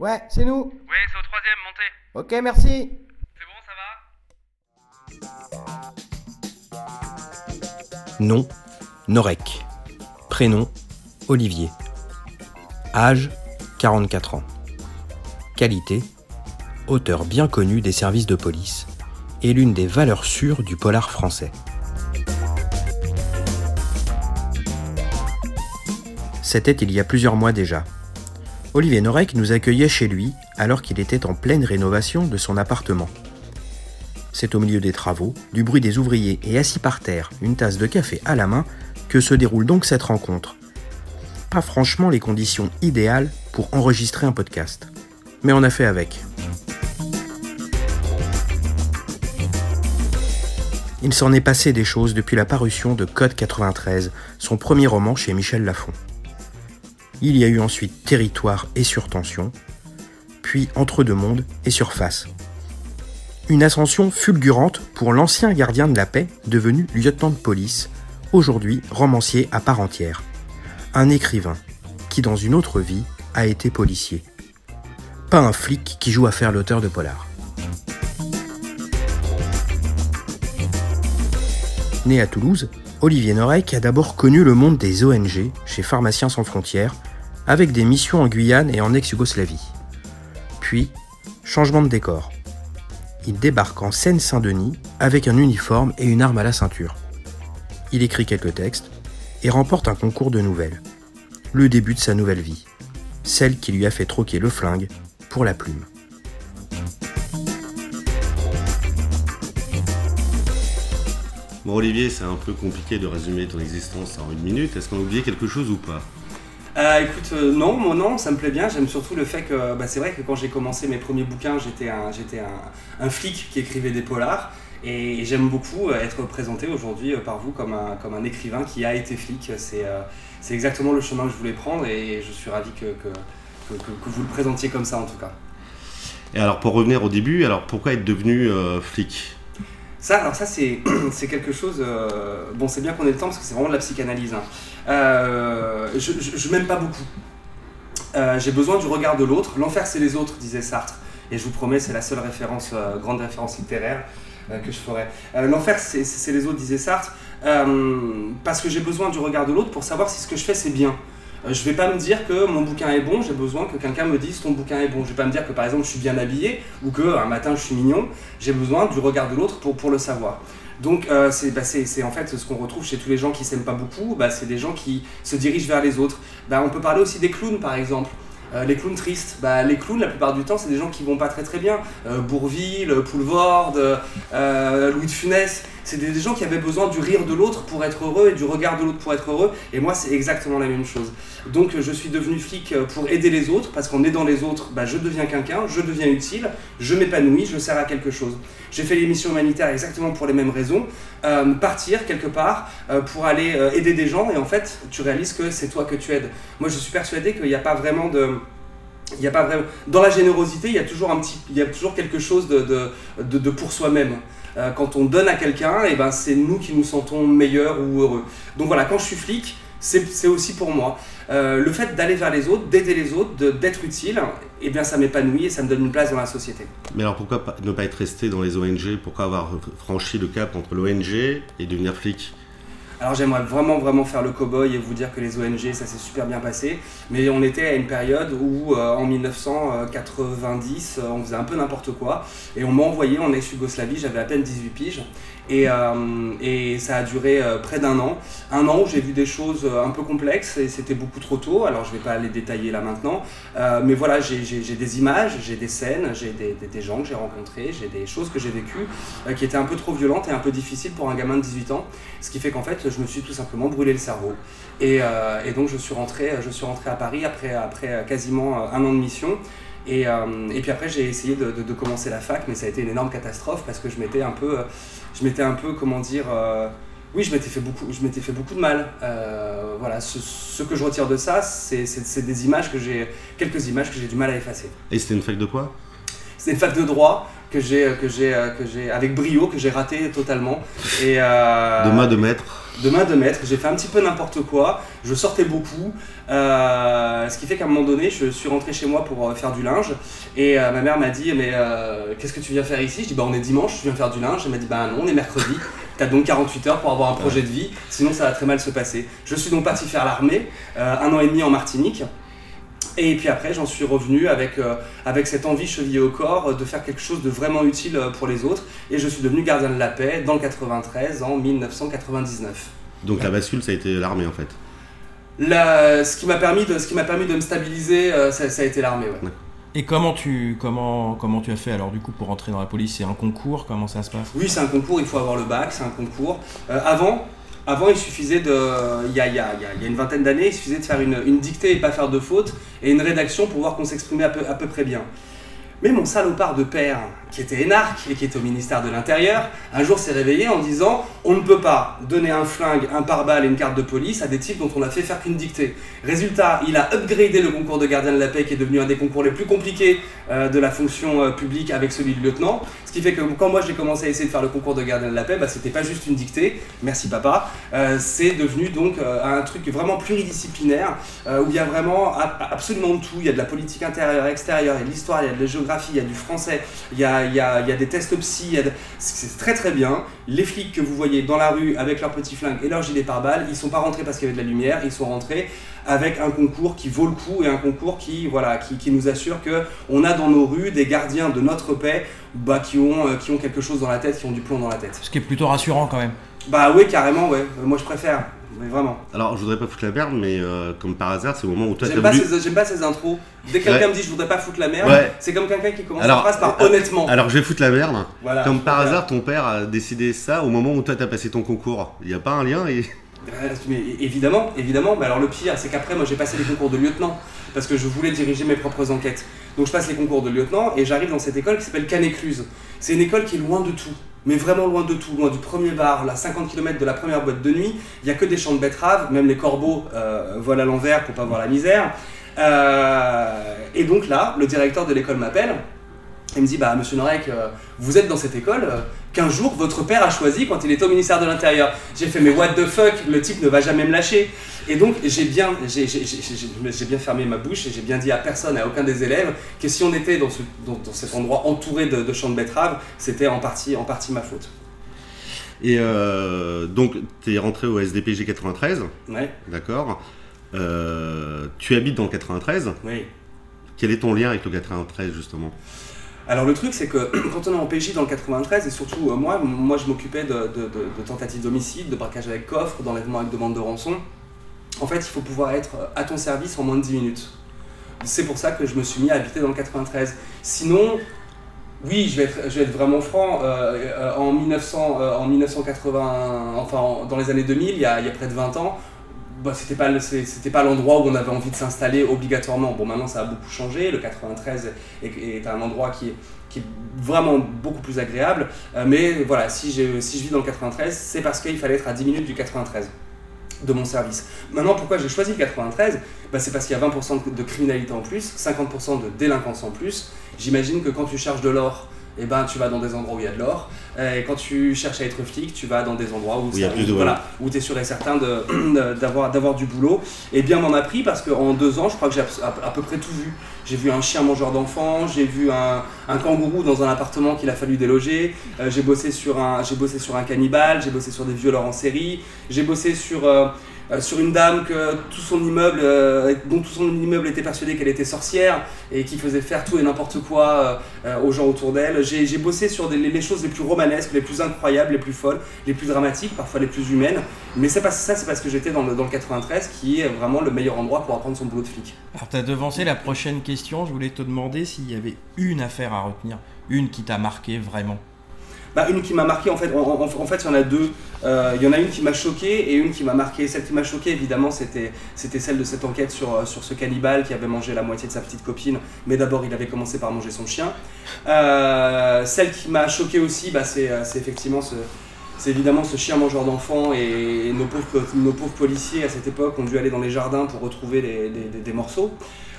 Ouais, c'est nous. Oui, c'est au troisième, montez. Ok, merci. C'est bon, ça va? Nom Norek. Prénom Olivier. Âge 44 ans. Qualité Auteur bien connu des services de police et l'une des valeurs sûres du polar français. C'était il y a plusieurs mois déjà. Olivier Norek nous accueillait chez lui alors qu'il était en pleine rénovation de son appartement. C'est au milieu des travaux, du bruit des ouvriers et assis par terre, une tasse de café à la main, que se déroule donc cette rencontre. Pas franchement les conditions idéales pour enregistrer un podcast. Mais on a fait avec. Il s'en est passé des choses depuis la parution de Code 93, son premier roman chez Michel Lafon. Il y a eu ensuite Territoire et Surtension, puis Entre deux mondes et Surface. Une ascension fulgurante pour l'ancien gardien de la paix devenu lieutenant de police, aujourd'hui romancier à part entière. Un écrivain qui, dans une autre vie, a été policier. Pas un flic qui joue à faire l'auteur de polar. Né à Toulouse, Olivier Norek a d'abord connu le monde des ONG chez Pharmaciens sans frontières, avec des missions en Guyane et en ex-Yougoslavie. Puis, changement de décor. Il débarque en Seine-Saint-Denis avec un uniforme et une arme à la ceinture. Il écrit quelques textes et remporte un concours de nouvelles. Le début de sa nouvelle vie. Celle qui lui a fait troquer le flingue pour la plume. Bon Olivier, c'est un peu compliqué de résumer ton existence en une minute. Est-ce qu'on a oublié quelque chose ou pas? Euh, écoute, euh, non, mon nom, ça me plaît bien. J'aime surtout le fait que, bah, c'est vrai que quand j'ai commencé mes premiers bouquins, j'étais un, flic qui écrivait des polars. Et j'aime beaucoup euh, être présenté aujourd'hui par vous comme un, écrivain qui a été flic. C'est, exactement le chemin que je voulais prendre et je suis ravi que, que, vous le présentiez comme ça en tout cas. Et alors pour revenir au début, alors pourquoi être devenu flic? Ça, alors ça, c'est, c'est quelque chose. euh, bon, c'est bien qu'on ait le temps parce que c'est vraiment de la psychanalyse. hein. Euh, je, je, m'aime pas beaucoup. Euh, j'ai besoin du regard de l'autre. L'enfer, c'est les autres, disait Sartre. Et je vous promets, c'est la seule référence, grande référence littéraire que je ferai. L'enfer, c'est, c'est les autres, disait Sartre. Parce que j'ai besoin du regard de l'autre pour savoir si ce que je fais, c'est bien. Euh, je vais pas me dire que mon bouquin est bon, j'ai besoin que quelqu'un me dise ton bouquin est bon. Je vais pas me dire que par exemple je suis bien habillé ou que un matin je suis mignon. J'ai besoin du regard de l'autre pour, le savoir. Donc euh, c'est bah, c'est- en fait ce qu'on retrouve chez tous les gens qui s'aiment pas beaucoup, bah, c'est des gens qui se dirigent vers les autres. Bah, on peut parler aussi des clowns par exemple. Euh, les clowns tristes, bah, les clowns la plupart du temps c'est des gens qui vont pas très très bien. Bourville, Poulvorde, Louis de Funès, c'est des, gens qui avaient besoin du rire de l'autre pour être heureux et du regard de l'autre pour être heureux. Et moi c'est exactement la même chose. Donc je suis devenu flic euh, pour aider les autres parce qu'en aidant les autres, bah, je deviens quelqu'un, je deviens utile, je m'épanouis, je sers à quelque chose. J'ai fait les missions humanitaires exactement pour les mêmes raisons. Euh, partir quelque part euh, pour aller aider des gens et en fait tu réalises que c'est toi que tu aides. Moi je suis persuadé qu'il n'y a pas vraiment de... Il y a pas vraiment... Dans la générosité, il y a toujours, un petit... il y a toujours quelque chose de, de, de pour soi-même. Euh, quand on donne à quelqu'un, et ben c'est nous qui nous sentons meilleurs ou heureux. Donc voilà, quand je suis flic, c'est aussi pour moi. Euh, le fait d'aller vers les autres, d'aider les autres, d'être utile, eh bien ça m'épanouit et ça me donne une place dans la société. Mais alors pourquoi ne pas être resté dans les ONG Pourquoi avoir franchi le cap entre l'ONG et devenir flic? Alors j'aimerais vraiment vraiment faire le cow-boy et vous dire que les ONG ça s'est super bien passé, mais on était à une période où euh, en 1990 euh, on faisait un peu n'importe quoi. Et on m'a envoyé en ex-Yougoslavie, j'avais à peine 18 piges et, euh, et ça a duré euh, près d'un an. Un an où j'ai vu des choses euh, un peu complexes et c'était beaucoup trop tôt, alors je vais pas les détailler là maintenant, mais voilà j'ai des images, j'ai des scènes, j'ai des, gens que j'ai rencontrés, j'ai des choses que j'ai vécues qui étaient un peu trop violentes et un peu difficiles pour un gamin de 18 ans. Ce qui fait qu'en fait, je me suis tout simplement brûlé le cerveau. Et, donc, je suis, rentré, je suis rentré à Paris après, après quasiment un an de mission. Et, puis après, j'ai essayé de, de- commencer la fac, mais ça a été une énorme catastrophe parce que je m'étais un peu, je m'étais un peu, comment dire, euh, oui, je m'étais fait beaucoup, je m'étais fait beaucoup de mal. Euh, voilà, ce, ce que je retire de ça, c'est des images que j'ai, quelques images que j'ai du mal à effacer. Et c'était une fac de quoi? C'est une fac de droit que j'ai, que j'ai, que j'ai, avec brio, que j'ai raté totalement. Et euh, De main de maître de main de maître. J'ai fait un petit peu n'importe quoi. Je sortais beaucoup. Euh, ce qui fait qu'à un moment donné, je suis rentré chez moi pour euh, faire du linge. Et ma mère m'a dit Mais qu'est-ce que tu viens faire ici? Je dis Bah, on est dimanche, je viens faire du linge. Elle m'a dit Bah, non, on est mercredi. T'as donc 48 heures pour avoir un projet de vie, sinon ça va très mal se passer. Je suis donc parti faire l'armée, un an et demi en Martinique. Et puis après, j'en suis revenu avec, euh, avec cette envie chevillée au corps euh, de faire quelque chose de vraiment utile euh, pour les autres. Et je suis devenu gardien de la paix dans le 93, en 1999. Donc la bascule, ça a été l'armée en fait la, ce qui m'a permis, de, ce qui permis de me stabiliser, ça, a été l'armée. Ouais. Et comment tu, comment, comment tu as fait alors du coup pour entrer dans la police? C'est un concours? Comment ça se passe? Oui, c'est un concours, il faut avoir le bac, c'est un concours. avant, avant, il suffisait de. Il y a, il y a, il y a une vingtaine d'années, il suffisait de faire une, une, dictée et pas faire de faute, et une rédaction pour voir qu'on s'exprimait à peu, à peu près bien. Mais mon salopard de père, qui était énarque et qui était au ministère de l'Intérieur, un jour s'est réveillé en disant on ne peut pas donner un flingue, un pare-balles et une carte de police à des types dont on a fait faire qu'une dictée. Résultat, il a upgradé le concours de gardien de la paix qui est devenu un des concours les plus compliqués euh, de la fonction euh, publique avec celui de lieutenant. Ce qui fait que quand moi j'ai commencé à essayer de faire le concours de gardien de la paix, bah, c'était pas juste une dictée, merci papa, euh, c'est devenu donc un truc vraiment pluridisciplinaire où il y a vraiment absolument tout. Il y a de la politique intérieure, extérieure, il y a de l'histoire, il y a de la géographie, il y a du français, il y a il y a, des tests psy, c'est très très bien. Les flics que vous voyez dans la rue avec leurs petits flingues et leurs gilets pare-balles, ils sont pas rentrés parce qu'il y avait de la lumière, ils sont rentrés avec un concours qui vaut le coup et un concours qui, voilà, qui, nous assure que on a dans nos rues des gardiens de notre paix bah, qui, ont, euh, qui ont quelque chose dans la tête, qui ont du plomb dans la tête. Ce qui est plutôt rassurant quand même. Bah oui, carrément, ouais. Moi je préfère mais vraiment. Alors, je voudrais pas foutre la merde, mais euh, comme par hasard, c'est au moment où toi J'aime pas, j'aime pas ces intros. Dès que quelqu'un me dit je voudrais pas foutre la merde, c'est comme quelqu'un qui commence alors, phrase par euh, honnêtement. Alors, je vais foutre la merde. comme par hasard, ton père a décidé ça au moment où toi t'as passé ton concours. Il n'y a pas un lien et... Mais évidemment, évidemment. Mais alors le pire, c'est qu'après, moi j'ai passé les concours de lieutenant parce que je voulais diriger mes propres enquêtes. Donc je passe les concours de lieutenant et j'arrive dans cette école qui s'appelle Canécluse. C'est une école qui est loin de tout mais vraiment loin de tout, loin du premier bar, là 50 km de la première boîte de nuit, il n'y a que des champs de betteraves, même les corbeaux euh, volent à l'envers pour pas voir la misère. Euh, et donc là, le directeur de l'école m'appelle, il me dit Bah, monsieur Norek, euh, vous êtes dans cette école qu'un jour votre père a choisi quand il était au ministère de l'Intérieur. J'ai fait Mais what the fuck, le type ne va jamais me lâcher. Et donc j'ai bien, j'ai, bien fermé ma bouche et j'ai bien dit à personne, à aucun des élèves, que si on était dans, ce, dans, cet endroit entouré de, champs de betteraves, c'était en partie, en partie ma faute. Et euh, donc, tu es rentré au SDPG 93. Ouais. D'accord. Euh, tu habites dans le 93. Oui. Quel est ton lien avec le 93 justement? Alors le truc c'est que quand on est en PJ dans le 93 et surtout euh, moi, moi je m'occupais de, de, tentatives d'homicide, de braquage avec coffre, d'enlèvement avec demande de rançon. En fait il faut pouvoir être à ton service en moins de 10 minutes. C'est pour ça que je me suis mis à habiter dans le 93. Sinon, oui, je vais être, vraiment franc, euh, euh, en, 1900, en 1980, enfin dans les années 2000, il y a, il y a près de 20 ans, bah, c'était pas c'était pas l'endroit où on avait envie de s'installer obligatoirement. Bon, maintenant ça a beaucoup changé. Le 93 est, un endroit qui est, vraiment beaucoup plus agréable. Euh, mais voilà, si je, si je vis dans le 93, c'est parce qu'il fallait être à 10 minutes du 93 de mon service. Maintenant, pourquoi j'ai choisi le 93 bah, C'est parce qu'il y a 20% de criminalité en plus, 50% de délinquance en plus. J'imagine que quand tu charges de l'or et eh ben, tu vas dans des endroits où il y a de l'or. Et quand tu cherches à être flic, tu vas dans des endroits où, où tu es sûr et certain d'avoir d'avoir du boulot. Et bien m'en a pris parce qu'en deux ans, je crois que j'ai à, peu près tout vu. J'ai vu un chien mangeur d'enfants, j'ai vu un, un, kangourou dans un appartement qu'il a fallu déloger, euh, j'ai bossé, sur un, bossé sur un cannibale, j'ai bossé sur des violeurs en série, j'ai bossé sur... Euh, euh, sur une dame que tout son immeuble, euh, dont tout son immeuble était persuadé qu'elle était sorcière et qui faisait faire tout et n'importe quoi euh, aux gens autour d'elle. J'ai bossé sur les, choses les plus romanesques, les plus incroyables, les plus folles, les plus dramatiques, parfois les plus humaines. Mais c'est ça, c'est parce que j'étais dans le, dans le 93 qui est vraiment le meilleur endroit pour apprendre son boulot de flic. Alors tu as devancé la prochaine question, je voulais te demander s'il y avait une affaire à retenir, une qui t'a marqué vraiment. Bah, une qui m'a marqué, en fait, en, fait, il y en a deux. Euh, il y en a une qui m'a choqué et une qui m'a marqué. Celle qui m'a choqué, évidemment, c'était, celle de cette enquête sur, euh, sur ce cannibale qui avait mangé la moitié de sa petite copine, mais d'abord il avait commencé par manger son chien. Euh, celle qui m'a choqué aussi, bah, c'est, effectivement ce, c'est évidemment ce chien mangeur d'enfants et nos pauvres, nos pauvres policiers à cette époque ont dû aller dans les jardins pour retrouver des morceaux.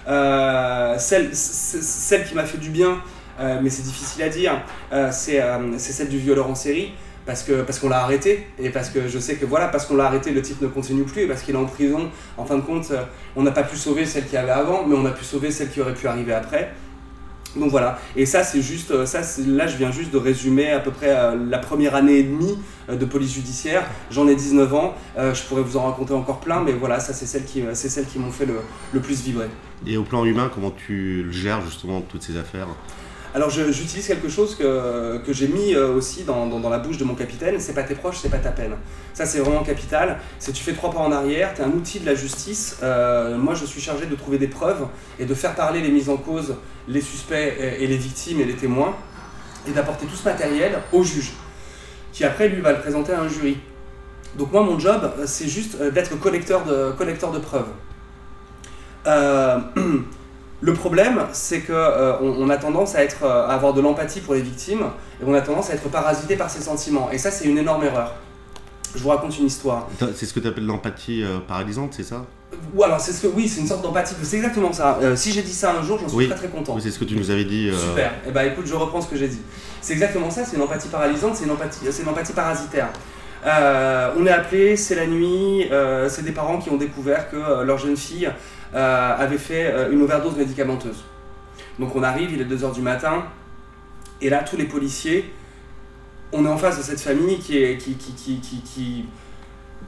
celle, celle qui m'a fait du bien, mais c'est difficile à dire, euh, euh, c'est celle du violeur en série. parce que parce qu'on l'a arrêté et parce que je sais que voilà parce qu'on l'a arrêté le type ne continue plus et parce qu'il est en prison. En fin de compte euh, on n'a pas pu sauver celle qui avait avant mais on a pu sauver celle qui aurait pu arriver après. Donc voilà. Et ça c'est juste euh, ça là je viens juste de résumer à peu près euh, la première année et demie de police judiciaire. J'en ai 19 ans je pourrais vous en raconter encore plein mais voilà ça c'est celles qui c'est qui m'ont fait le plus vibrer. Et au plan humain comment tu gères justement toutes ces affaires? Alors j'utilise quelque chose que, j'ai mis euh, aussi dans, la bouche de mon capitaine, c'est pas tes proches, c'est pas ta peine. Ça c'est vraiment capital, c'est tu fais trois pas en arrière, tu es un outil de la justice, euh, moi je suis chargé de trouver des preuves et de faire parler les mises en cause, les suspects et, les victimes et les témoins, et d'apporter tout ce matériel au juge, qui après lui va le présenter à un jury. Donc moi mon job c'est juste euh, d'être collecteur de, collecteur de preuves. Le problème, c'est qu'on euh, on a tendance à, être, euh, à avoir de l'empathie pour les victimes et on a tendance à être parasité par ces sentiments. Et ça, c'est une énorme erreur. Je vous raconte une histoire. C'est ce que tu appelles l'empathie euh, paralysante, c'est ça? Ou alors, c'est ce que, oui, c'est une sorte d'empathie. C'est exactement ça. si j'ai dit ça un jour, j'en suis très très content. Oui, c'est ce que tu nous avais dit. Super. Et eh ben, écoute, je reprends ce que j'ai dit. C'est exactement ça. C'est une empathie paralysante. C'est une empathie, c'est une empathie parasitaire. on est appelé, c'est la nuit. c'est des parents qui ont découvert que leur jeune fille euh, avait fait euh, une overdose médicamenteuse. Donc on arrive, il est 2h du matin, et là tous les policiers, on est en face de cette famille qui est, qui, qui, qui, qui,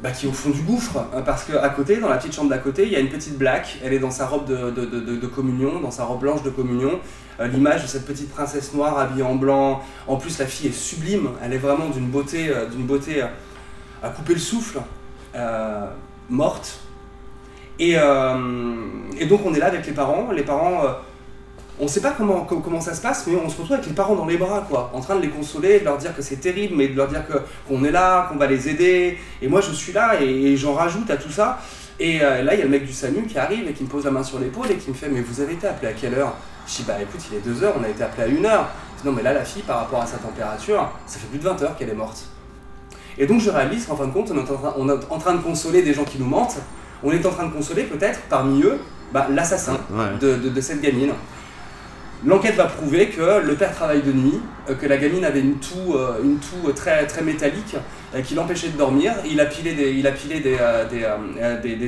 bah, qui est au fond du gouffre, hein, parce qu'à côté, dans la petite chambre d'à côté, il y a une petite black, elle est dans sa robe de, communion, dans sa robe blanche de communion, euh, l'image de cette petite princesse noire habillée en blanc, en plus la fille est sublime, elle est vraiment d'une beauté, d'une beauté à couper le souffle, morte, euh, et, donc on est là avec les parents. Les parents, euh, on ne sait pas comment, ça se passe, mais on se retrouve avec les parents dans les bras, quoi, en train de les consoler, de leur dire que c'est terrible, mais de leur dire qu'on est là, qu'on va les aider. Et moi je suis là et, j'en rajoute à tout ça. Et euh, là il y a le mec du SAMU qui arrive et qui me pose la main sur l'épaule et qui me fait Mais vous avez été appelé à quelle heure? Je dis Bah écoute, il est 2 heures, on a été appelé à 1 heure. non, mais là la fille, par rapport à sa température, ça fait plus de 20 heures qu'elle est morte. Et donc je réalise qu'en fin de compte, on est en train de consoler des gens qui nous mentent on est en train de consoler peut-être parmi eux bah, l'assassin de, cette gamine. L'enquête va prouver que le père travaille de nuit, euh, que la gamine avait une toux, euh, une toux très, très métallique euh, qui l'empêchait de dormir. Il a pilé des, il a pilé des,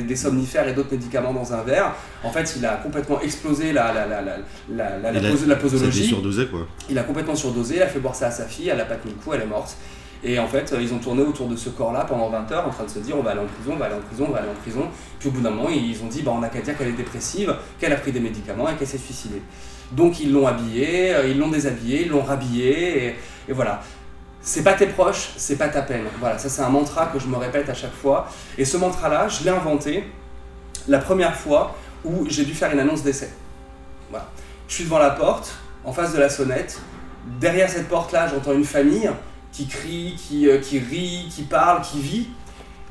des, somnifères et d'autres médicaments dans un verre. En fait, il a complètement explosé la, la, la, la, la, posologie. quoi. Il a complètement surdosé, il a fait boire ça à sa fille, elle a pas tenu le coup, elle est morte. Et en fait, ils ont tourné autour de ce corps-là pendant 20 heures en train de se dire on va aller en prison, on va aller en prison, on va aller en prison. Puis au bout d'un moment, ils ont dit bah, on n'a qu'elle est dépressive, qu'elle a pris des médicaments et qu'elle s'est suicidée. Donc ils l'ont habillée, euh, ils l'ont déshabillée, ils l'ont rhabillée, et, et voilà. C'est pas tes proches, c'est pas ta peine. Voilà, ça c'est un mantra que je me répète à chaque fois. Et ce mantra-là, je l'ai inventé la première fois où j'ai dû faire une annonce d'essai. Voilà. Je suis devant la porte, en face de la sonnette. Derrière cette porte-là, j'entends une famille qui crie, qui, euh, qui rit, qui parle, qui vit.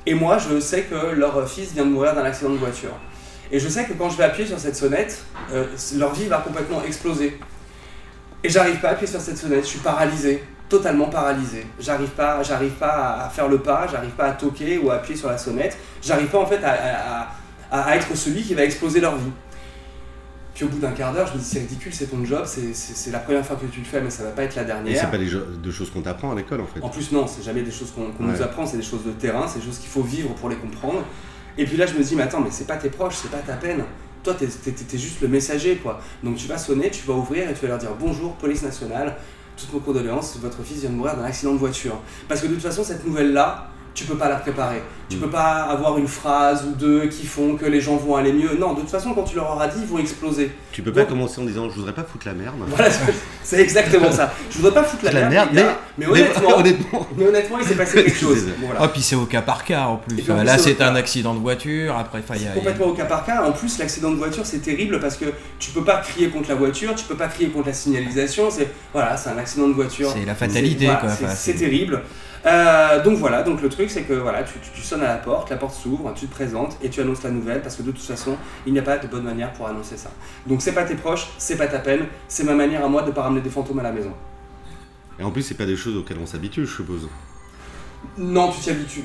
Et moi, je sais que leur fils vient de mourir d'un accident de voiture. Et je sais que quand je vais appuyer sur cette sonnette, euh, leur vie va complètement exploser. Et j'arrive pas à appuyer sur cette sonnette, je suis paralysé, totalement paralysé. J'arrive pas, j'arrive pas à faire le pas, j'arrive pas à toquer ou à appuyer sur la sonnette. J'arrive pas en fait à, à, être celui qui va exploser leur vie. Puis au bout d'un quart d'heure, je me dis c'est ridicule, c'est ton job, c'est la première fois que tu le fais, mais ça va pas être la dernière. Et c'est pas des, choses qu'on t'apprend à l'école en fait. En plus non, c'est jamais des choses qu'on nous apprend, c'est des choses de terrain, c'est des choses qu'il faut vivre pour les comprendre. Et puis là je me dis mais attends, mais c'est pas tes proches, c'est pas ta peine. Toi t'es es, juste le messager quoi. Donc tu vas sonner, tu vas ouvrir et tu vas leur dire bonjour police nationale, toutes nos condoléances, votre fils vient de mourir d'un accident de voiture. Parce que de toute façon cette nouvelle là, tu peux pas la préparer. Tu mm. peux pas avoir une phrase ou deux qui font que les gens vont aller mieux. Non, de toute façon, quand tu leur auras dit, ils vont exploser. Tu peux pas commencer en disant je voudrais pas foutre la merde. Voilà, c'est exactement ça. Je voudrais pas foutre la, merde, mais, honnêtement, mais, honnêtement, il s'est passé quelque chose. Voilà. Oh, puis c'est au cas par cas en plus. Là, c'est un accident de voiture. Après, il y a, complètement au cas par cas. En plus, l'accident de voiture, c'est terrible parce que tu peux pas crier contre la voiture, tu peux pas crier contre la signalisation. C'est voilà, c'est un accident de voiture. C'est la fatalité. C'est terrible. Euh, donc voilà, donc le truc c'est que voilà, tu, sonnes à la porte, la porte s'ouvre, tu te présentes et tu annonces la nouvelle parce que de toute façon, il n'y a pas de bonne manière pour annoncer ça. Donc c'est pas tes proches, c'est pas ta peine, c'est ma manière à moi de pas ramener des fantômes à la maison. Et en plus, c'est pas des choses auxquelles on s'habitue, je suppose. Non, tu t'y habitues.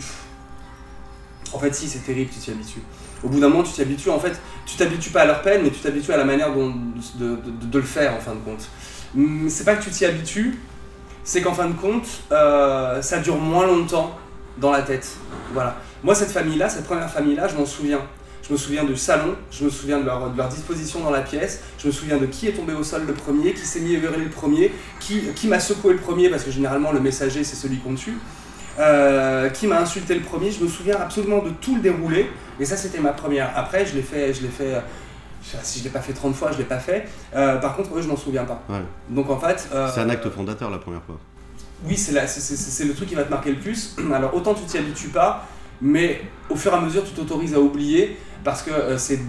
En fait, si, c'est terrible, tu t'y habitues. Au bout d'un moment, tu t'y habitues. En fait, tu t'habitues pas à leur peine, mais tu t'habitues à la manière dont, de, de, le faire, en fin de compte. Hum, c'est pas que tu t'y habitues, c'est qu'en fin de compte, euh, ça dure moins longtemps dans la tête. Voilà. Moi, cette famille-là, cette première famille-là, je m'en souviens. Je me souviens du salon, je me souviens de leur, disposition dans la pièce, je me souviens de qui est tombé au sol le premier, qui s'est mis à hurler le premier, qui, qui m'a secoué le premier, parce que généralement le messager c'est celui qu'on tue, euh, qui m'a insulté le premier. Je me souviens absolument de tout le déroulé, et ça c'était ma première. Après, je l'ai fait, je l'ai fait. Si je l'ai pas fait 30 fois, je l'ai pas fait. Euh, par contre, eux, je m'en souviens pas. Ouais. Donc en fait. euh, C'est un acte fondateur la première fois. oui, c'est le truc qui va te marquer le plus. Alors autant tu t'y habitues pas, mais au fur et à mesure tu t'autorises à oublier parce que euh, c'est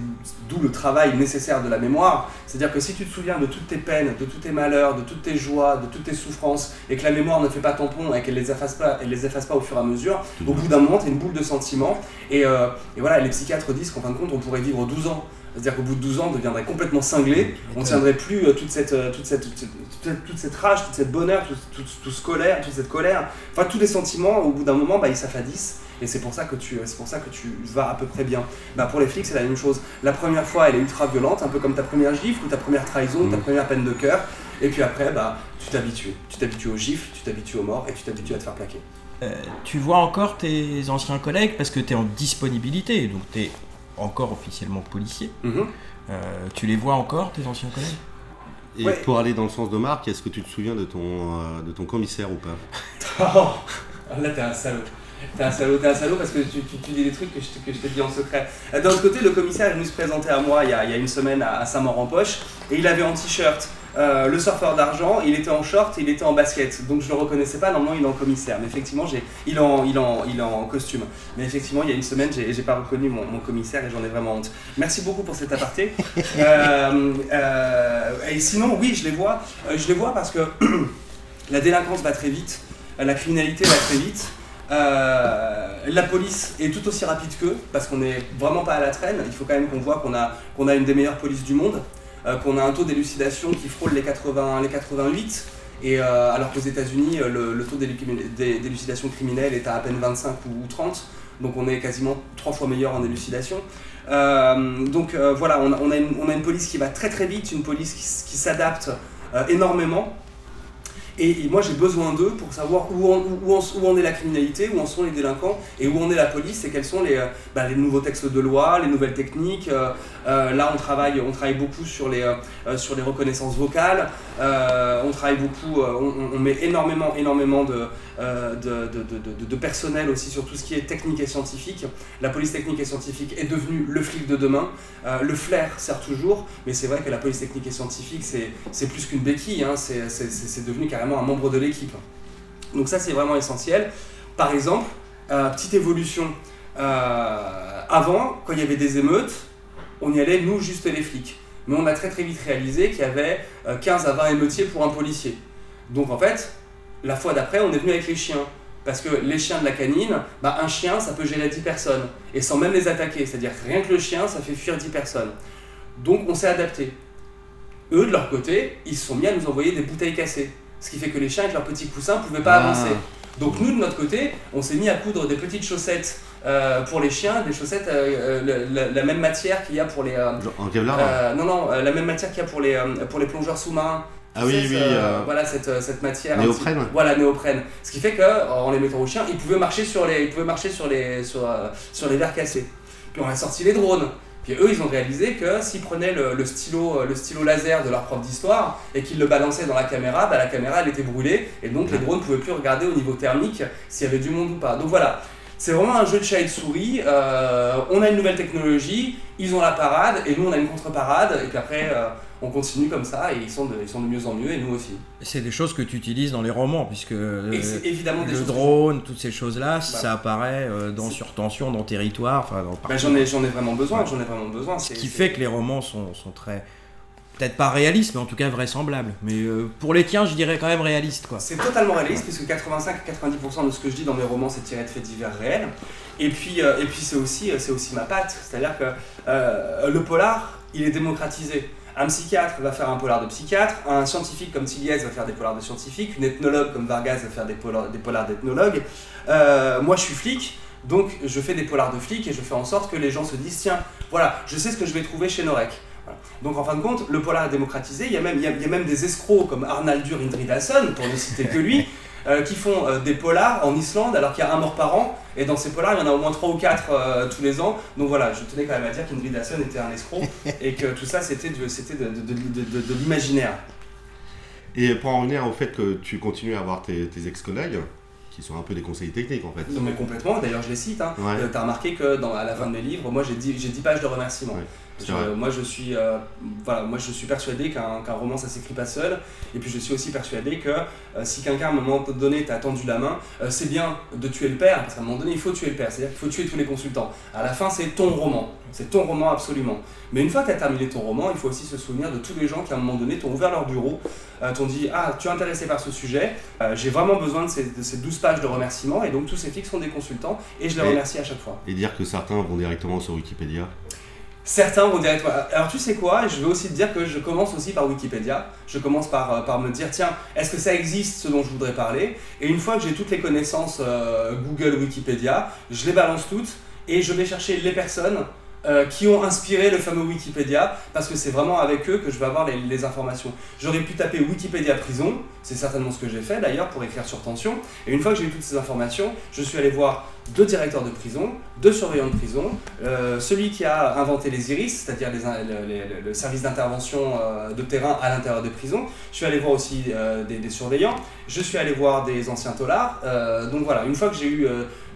d'où le travail nécessaire de la mémoire. C'est-à-dire que si tu te souviens de toutes tes peines, de tous tes malheurs, de toutes tes joies, de toutes tes souffrances, et que la mémoire ne fait pas tampon et qu'elle les efface pas, elle les efface pas au fur et à mesure, au bout d'un moment tu une boule de sentiments. Et, euh, et voilà, les psychiatres disent qu'en fin de compte on pourrait vivre 12 ans. C'est-à-dire qu'au bout de 12 ans, on deviendrait complètement cinglé, on ne tiendrait plus euh, toute, cette, euh, toute, cette, toute, cette, toute cette- rage, toute cette bonheur, tout, tout, tout ce colère, toute cette colère, enfin tous les sentiments, au bout d'un moment, bah, ils s'affadissent. Et c'est pour ça que tu, c'est pour ça que tu vas à peu près bien. Bah, pour les flics, c'est la même chose. La première fois, elle est ultra violente, un peu comme ta première gifle ou ta première trahison, ou ta Mhm. première peine de cœur. Et puis après, bah, tu t'habitues. Tu t'habitues aux gifles, tu t'habitues aux morts et tu t'habitues à te faire plaquer. Euh, tu vois encore tes anciens collègues parce que tu es en disponibilité, donc tu es encore officiellement policier. Mhm. Euh, tu les vois encore, tes anciens collègues? Et Ouais. pour aller dans le sens de Marc, est-ce que tu te souviens de ton, euh, de ton commissaire ou pas? Oh, là, t'es un salaud. T'es un salaud, t'es un salaud parce que tu, tu- tu dis des trucs que je, te- que je t'ai dit en secret. Euh, D'un autre côté, le commissaire est venu se présenter à moi il y a, il y a une semaine à, à Saint-Maur-en-Poche et il avait en t-shirt euh, le surfeur d'argent, il était en short, il était en basket. Donc je le reconnaissais pas, normalement il est en commissaire. Mais effectivement, j'ai, il, est en, il, est en, il est en costume. Mais effectivement, il y a une semaine, j'ai, j'ai pas reconnu mon, mon commissaire et j'en ai vraiment honte. Merci beaucoup pour cet aparté. Euh, euh, et sinon, oui, je les vois. Je les vois parce que la délinquance va très vite, la criminalité va très vite. Euh, la police est tout aussi rapide qu'eux parce qu'on n'est vraiment pas à la traîne. Il faut quand même qu'on voit qu'on a, qu'on a une des meilleures polices du monde, qu'on a un taux d'élucidation qui frôle les, 80, les 88. Et euh, alors qu'aux États-Unis, euh, le, taux d'élu- d'é- d'élucidation criminelle est à à peine 25 ou, ou 30. Donc on est quasiment trois fois meilleur en élucidation. Euh, donc euh, voilà, on a, on a une, police qui va très très vite, une police qui, qui s'adapte euh, énormément. Et, moi j'ai besoin d'eux pour savoir où en, où, où en est la criminalité, où en sont les délinquants et où en est la police et quels sont les, euh, bah, les nouveaux textes de loi, les nouvelles techniques. Euh, là on travaille, on travaille beaucoup sur les, euh, euh, sur reconnaissances vocales, on travaille beaucoup, on, met énormément, énormément de, de, de, personnel aussi sur tout ce qui est technique et scientifique. La police technique et scientifique est devenue le flic de demain. Le flair sert toujours, mais c'est vrai que la police technique et scientifique, c'est, plus qu'une béquille, hein, c'est, devenu carrément un membre de l'équipe. Donc ça, c'est vraiment essentiel. Par exemple, petite évolution. Avant, quand il y avait des émeutes, on y allait, nous, juste les flics. Mais on a très très vite réalisé qu'il y avait euh, 15 à 20 émeutiers pour un policier. Donc en fait, la fois d'après, on est venu avec les chiens. Parce que les chiens de la canine, bah, un chien, ça peut gérer 10 personnes. Et sans même les attaquer. C'est-à-dire que rien que le chien, ça fait fuir 10 personnes. Donc on s'est adapté. Eux, de leur côté, ils se sont mis à nous envoyer des bouteilles cassées. Ce qui fait que les chiens avec leurs petits coussins ne pouvaient pas Ah. avancer. Donc nous, de notre côté, on s'est mis à coudre des petites chaussettes euh, pour les chiens, des chaussettes, euh, euh, la, la même matière qu'il y a pour les... Genre En Kevlar non, non, la même matière qu'il y a pour les, pour les plongeurs sous-marins. Ah oui, oui. euh, Voilà, cette, cette matière. Néoprène petit- Voilà, néoprène. Ce qui fait que en les mettant aux chiens, ils pouvaient marcher sur les, ils pouvaient marcher sur les, sur, sur les verres cassés. Puis on a sorti les drones. Puis eux, ils ont réalisé que s'ils prenaient le, le stylo, euh, le stylo laser de leur prof d'histoire et qu'ils le balançaient dans la caméra, bah, la caméra elle était brûlée et donc les drones ne pouvaient plus regarder au niveau thermique s'il y avait du monde ou pas. Donc voilà, c'est vraiment un jeu de chat et de souris. Euh, on a une nouvelle technologie, ils ont la parade et nous on a une contre-parade et puis après euh, on continue comme ça et ils sont, de, ils sont de mieux en mieux et nous aussi. C'est des choses que tu utilises dans les romans, puisque euh, Et c'est évidemment des le drone, toutes ces choses-là, Bah. ça apparaît euh, dans Surtension, dans Territoire, enfin Bah, j'en ai, j'en ai vraiment besoin, Ouais. j'en ai vraiment besoin. Ce qui fait que les romans sont, sont très. Peut-être pas réalistes, mais en tout cas vraisemblables. Mais euh, pour les tiens, je dirais quand même réalistes, quoi. C'est totalement réaliste puisque 85 à 90% de ce que je dis dans mes romans c'est tiré de faits divers réels. Et puis, euh, et puis c'est aussi, c'est aussi ma patte, c'est-à-dire que euh, le polar, il est démocratisé. Un psychiatre va faire un polar de psychiatre, un scientifique comme Tilliez va faire des polars de scientifique, une ethnologue comme Vargas va faire des polars, d'ethnologue. Euh, moi je suis flic, donc je fais des polars de flic et je fais en sorte que les gens se disent tiens, voilà, je sais ce que je vais trouver chez Norek. Donc en fin de compte, le polar est démocratisé. Il y a même, y a même des escrocs comme Arnaldur Indridason, pour ne citer que lui, euh, qui font euh, des polars en Islande alors qu'il y a un mort par an. Et dans ces polars, il y en a au moins 3 ou 4 tous les ans. Donc voilà, je tenais quand même à dire qu'Indridason était un escroc et que tout ça, c'était de, l'imaginaire. Et pour en revenir au fait que tu continues à avoir tes, tes ex-collègues, qui sont un peu des conseils techniques en fait. Non mais complètement, d'ailleurs je les cite. Hein. Ouais. Euh, T'as remarqué que dans, à la fin de mes livres, moi j'ai 10, j'ai 10 pages de remerciements. Ouais, Je- moi je suis euh, voilà, moi je suis persuadé qu'un roman ça s'écrit pas seul et puis je suis aussi persuadé que euh, si quelqu'un à un moment donné t'a tendu la main, euh, c'est bien de tuer le père parce qu'à un moment donné il faut tuer le père, c'est-à-dire qu'il faut tuer tous les consultants. À la fin c'est ton roman, c'est ton roman absolument. Mais une fois que tu as terminé ton roman, il faut aussi se souvenir de tous les gens qui à un moment donné t'ont ouvert leur bureau, t'ont dit ah tu es intéressé par ce sujet, j'ai vraiment besoin de ces, de ces 12 pages de remerciements et donc tous ces fixes sont des consultants et je les remercie à chaque fois. Et dire que certains vont directement sur Wikipédia? Certains vont directement. Alors tu sais quoi, je vais aussi te dire que je commence aussi par Wikipédia. Je commence par, euh, par me dire, tiens, est-ce que ça existe ce dont je voudrais parler? Et une fois que j'ai toutes les connaissances euh, Google, Wikipédia, je les balance toutes et je vais chercher les personnes euh, qui ont inspiré le fameux Wikipédia, parce que c'est vraiment avec eux que je vais avoir les, informations. J'aurais pu taper Wikipédia prison, c'est certainement ce que j'ai fait d'ailleurs pour écrire sur tension, et une fois que j'ai eu toutes ces informations, je suis allé voir deux directeurs de prison, deux surveillants de prison, euh, celui qui a inventé les IRIS, c'est-à-dire le, service d'intervention euh, de terrain à l'intérieur des prisons. Je suis allé voir aussi des, des surveillants. Je suis allé voir des anciens tolards. Euh, donc voilà, une fois que j'ai eu,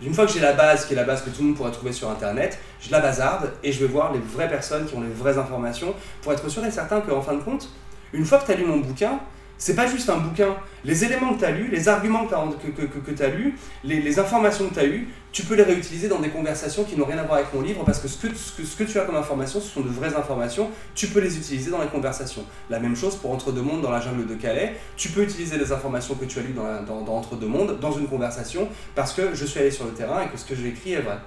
une fois que j'ai la base, qui est la base que tout le monde pourrait trouver sur Internet, je la bazarde et je vais voir les vraies personnes qui ont les vraies informations pour être sûr et certain qu'en fin de compte, une fois que tu as lu mon bouquin, c'est pas juste un bouquin. Les éléments que tu as lus, les arguments que tu as, que, que, que, tu as lus, les, les informations que tu as eues, tu peux les réutiliser dans des conversations qui n'ont rien à voir avec mon livre parce que ce que, ce que ce que tu as comme information, ce sont de vraies informations, tu peux les utiliser dans les conversations. La même chose pour Entre deux mondes dans la jungle de Calais, tu peux utiliser les informations que tu as lues dans, la- dans, dans Entre deux mondes dans une conversation parce que je suis allé sur le terrain et que ce que j'ai écrit est vrai.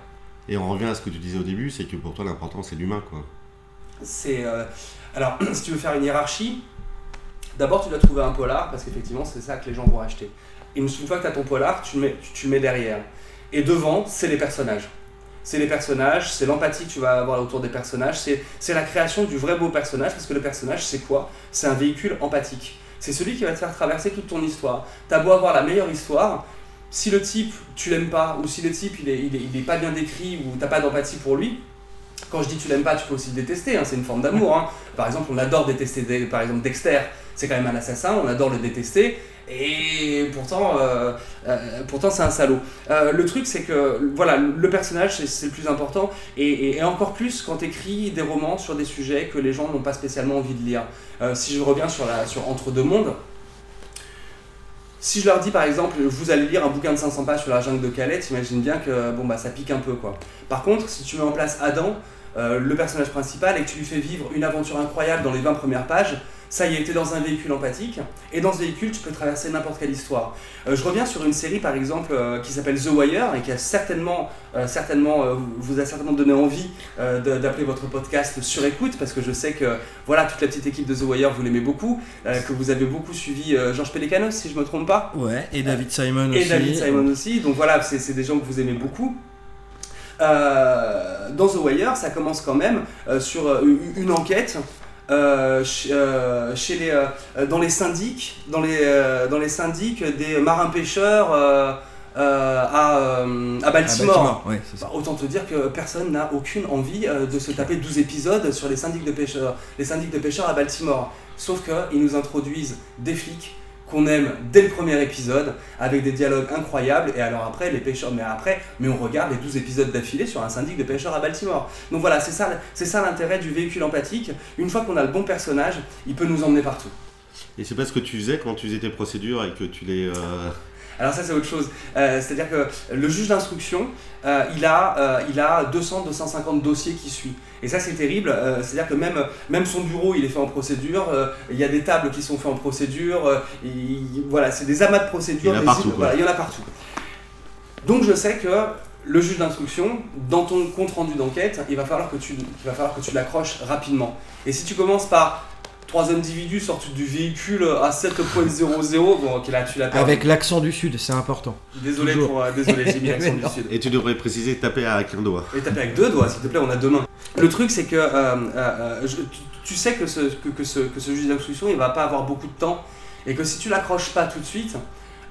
Et on revient à ce que tu disais au début, c'est que pour toi l'important c'est l'humain quoi. C'est euh, alors si tu veux faire une hiérarchie, d'abord tu dois trouver un polar parce qu'effectivement c'est ça que les gens vont acheter. Et une fois que tu as ton polar, tu le mets, tu, mets derrière. Et devant, c'est les personnages. C'est les personnages, c'est l'empathie que tu vas avoir autour des personnages, c'est c'est la création du vrai beau personnage parce que le personnage c'est quoi? C'est un véhicule empathique. C'est celui qui va te faire traverser toute ton histoire. T'as beau avoir la meilleure histoire, si le type tu l'aimes pas ou si le type il est, il est, il est pas bien décrit ou t'as pas d'empathie pour lui, quand je dis tu l'aimes pas, tu peux aussi le détester, hein, c'est une forme d'amour. hein. Par exemple, on adore détester, par exemple Dexter, c'est quand même un assassin, on adore le détester, et pourtant, euh, euh, pourtant c'est un salaud. Euh, le truc, c'est que voilà, le personnage, c'est- le plus important, et, et- encore plus quand tu écris des romans sur des sujets que les gens n'ont pas spécialement envie de lire. Si je reviens sur, la, sur Entre deux mondes, si je leur dis par exemple, vous allez lire un bouquin de 500 pages sur la jungle de Calais, t'imagines bien que bon bah ça pique un peu quoi. Par contre, si tu mets en place Adam, euh, le personnage principal, et que tu lui fais vivre une aventure incroyable dans les 20 premières pages, ça y est, t'es dans un véhicule empathique, et dans ce véhicule, tu peux traverser n'importe quelle histoire. Euh, je reviens sur une série par exemple euh, qui s'appelle The Wire, et qui a certainement, euh, certainement vous a certainement donné envie d'appeler votre podcast sur écoute, parce que je sais que voilà, toute la petite équipe de The Wire, vous l'aimez beaucoup, que vous avez beaucoup suivi Georges Pélécanos, si je me trompe pas. Ouais, et David Simon Et aussi. David Simon aussi. Donc voilà, c'est des gens que vous aimez beaucoup. Dans The Wire, ça commence quand même sur une enquête euh, euh, chez les, euh, dans les syndics, dans les, euh, dans les syndics des marins-pêcheurs euh, euh, à, à Baltimore. Ça. Bah, autant te dire que personne n'a aucune envie de se taper 12 épisodes sur les syndics de pêcheurs, les syndics de pêcheurs à Baltimore. Sauf qu'ils nous introduisent des flics qu'on aime dès le premier épisode, avec des dialogues incroyables, et alors après, les pêcheurs, mais après, mais on regarde les 12 épisodes d'affilée sur un syndic de pêcheurs à Baltimore. Donc voilà, c'est ça, c'est ça l'intérêt du véhicule empathique. Une fois qu'on a le bon personnage, il peut nous emmener partout. Et c'est pas ce que tu faisais quand tu faisais tes procédures et que tu les. euh, Alors ça c'est autre chose. Euh, C'est-à-dire que le juge d'instruction, euh, il, a, euh, il a 200-250 dossiers qui suit. Et ça c'est terrible. C'est-à-dire que même, même son bureau, il est fait en procédure. Il y a des tables qui sont faites en procédure. Il- voilà, c'est des amas de procédures. Il y en a partout, voilà, il y en a partout. Donc je sais que le juge d'instruction, dans ton compte rendu d'enquête, il va falloir que tu, il va falloir que tu l'accroches rapidement. Et si tu commences par trois individus sortent du véhicule à 7.00, bon ok là tu l'as perdu. Avec l'accent du sud, c'est important. Désolé Toujours. pour euh, désolé, j'ai mis l'accent du sud. Et tu devrais préciser taper avec un doigt. Et taper avec deux doigts, s'il te plaît, on a deux mains. Le truc, c'est que euh, euh, euh, je- tu- tu sais que ce, que, que ce, que ce juge d'instruction, il va pas avoir beaucoup de temps, et que si tu l'accroches pas tout de suite,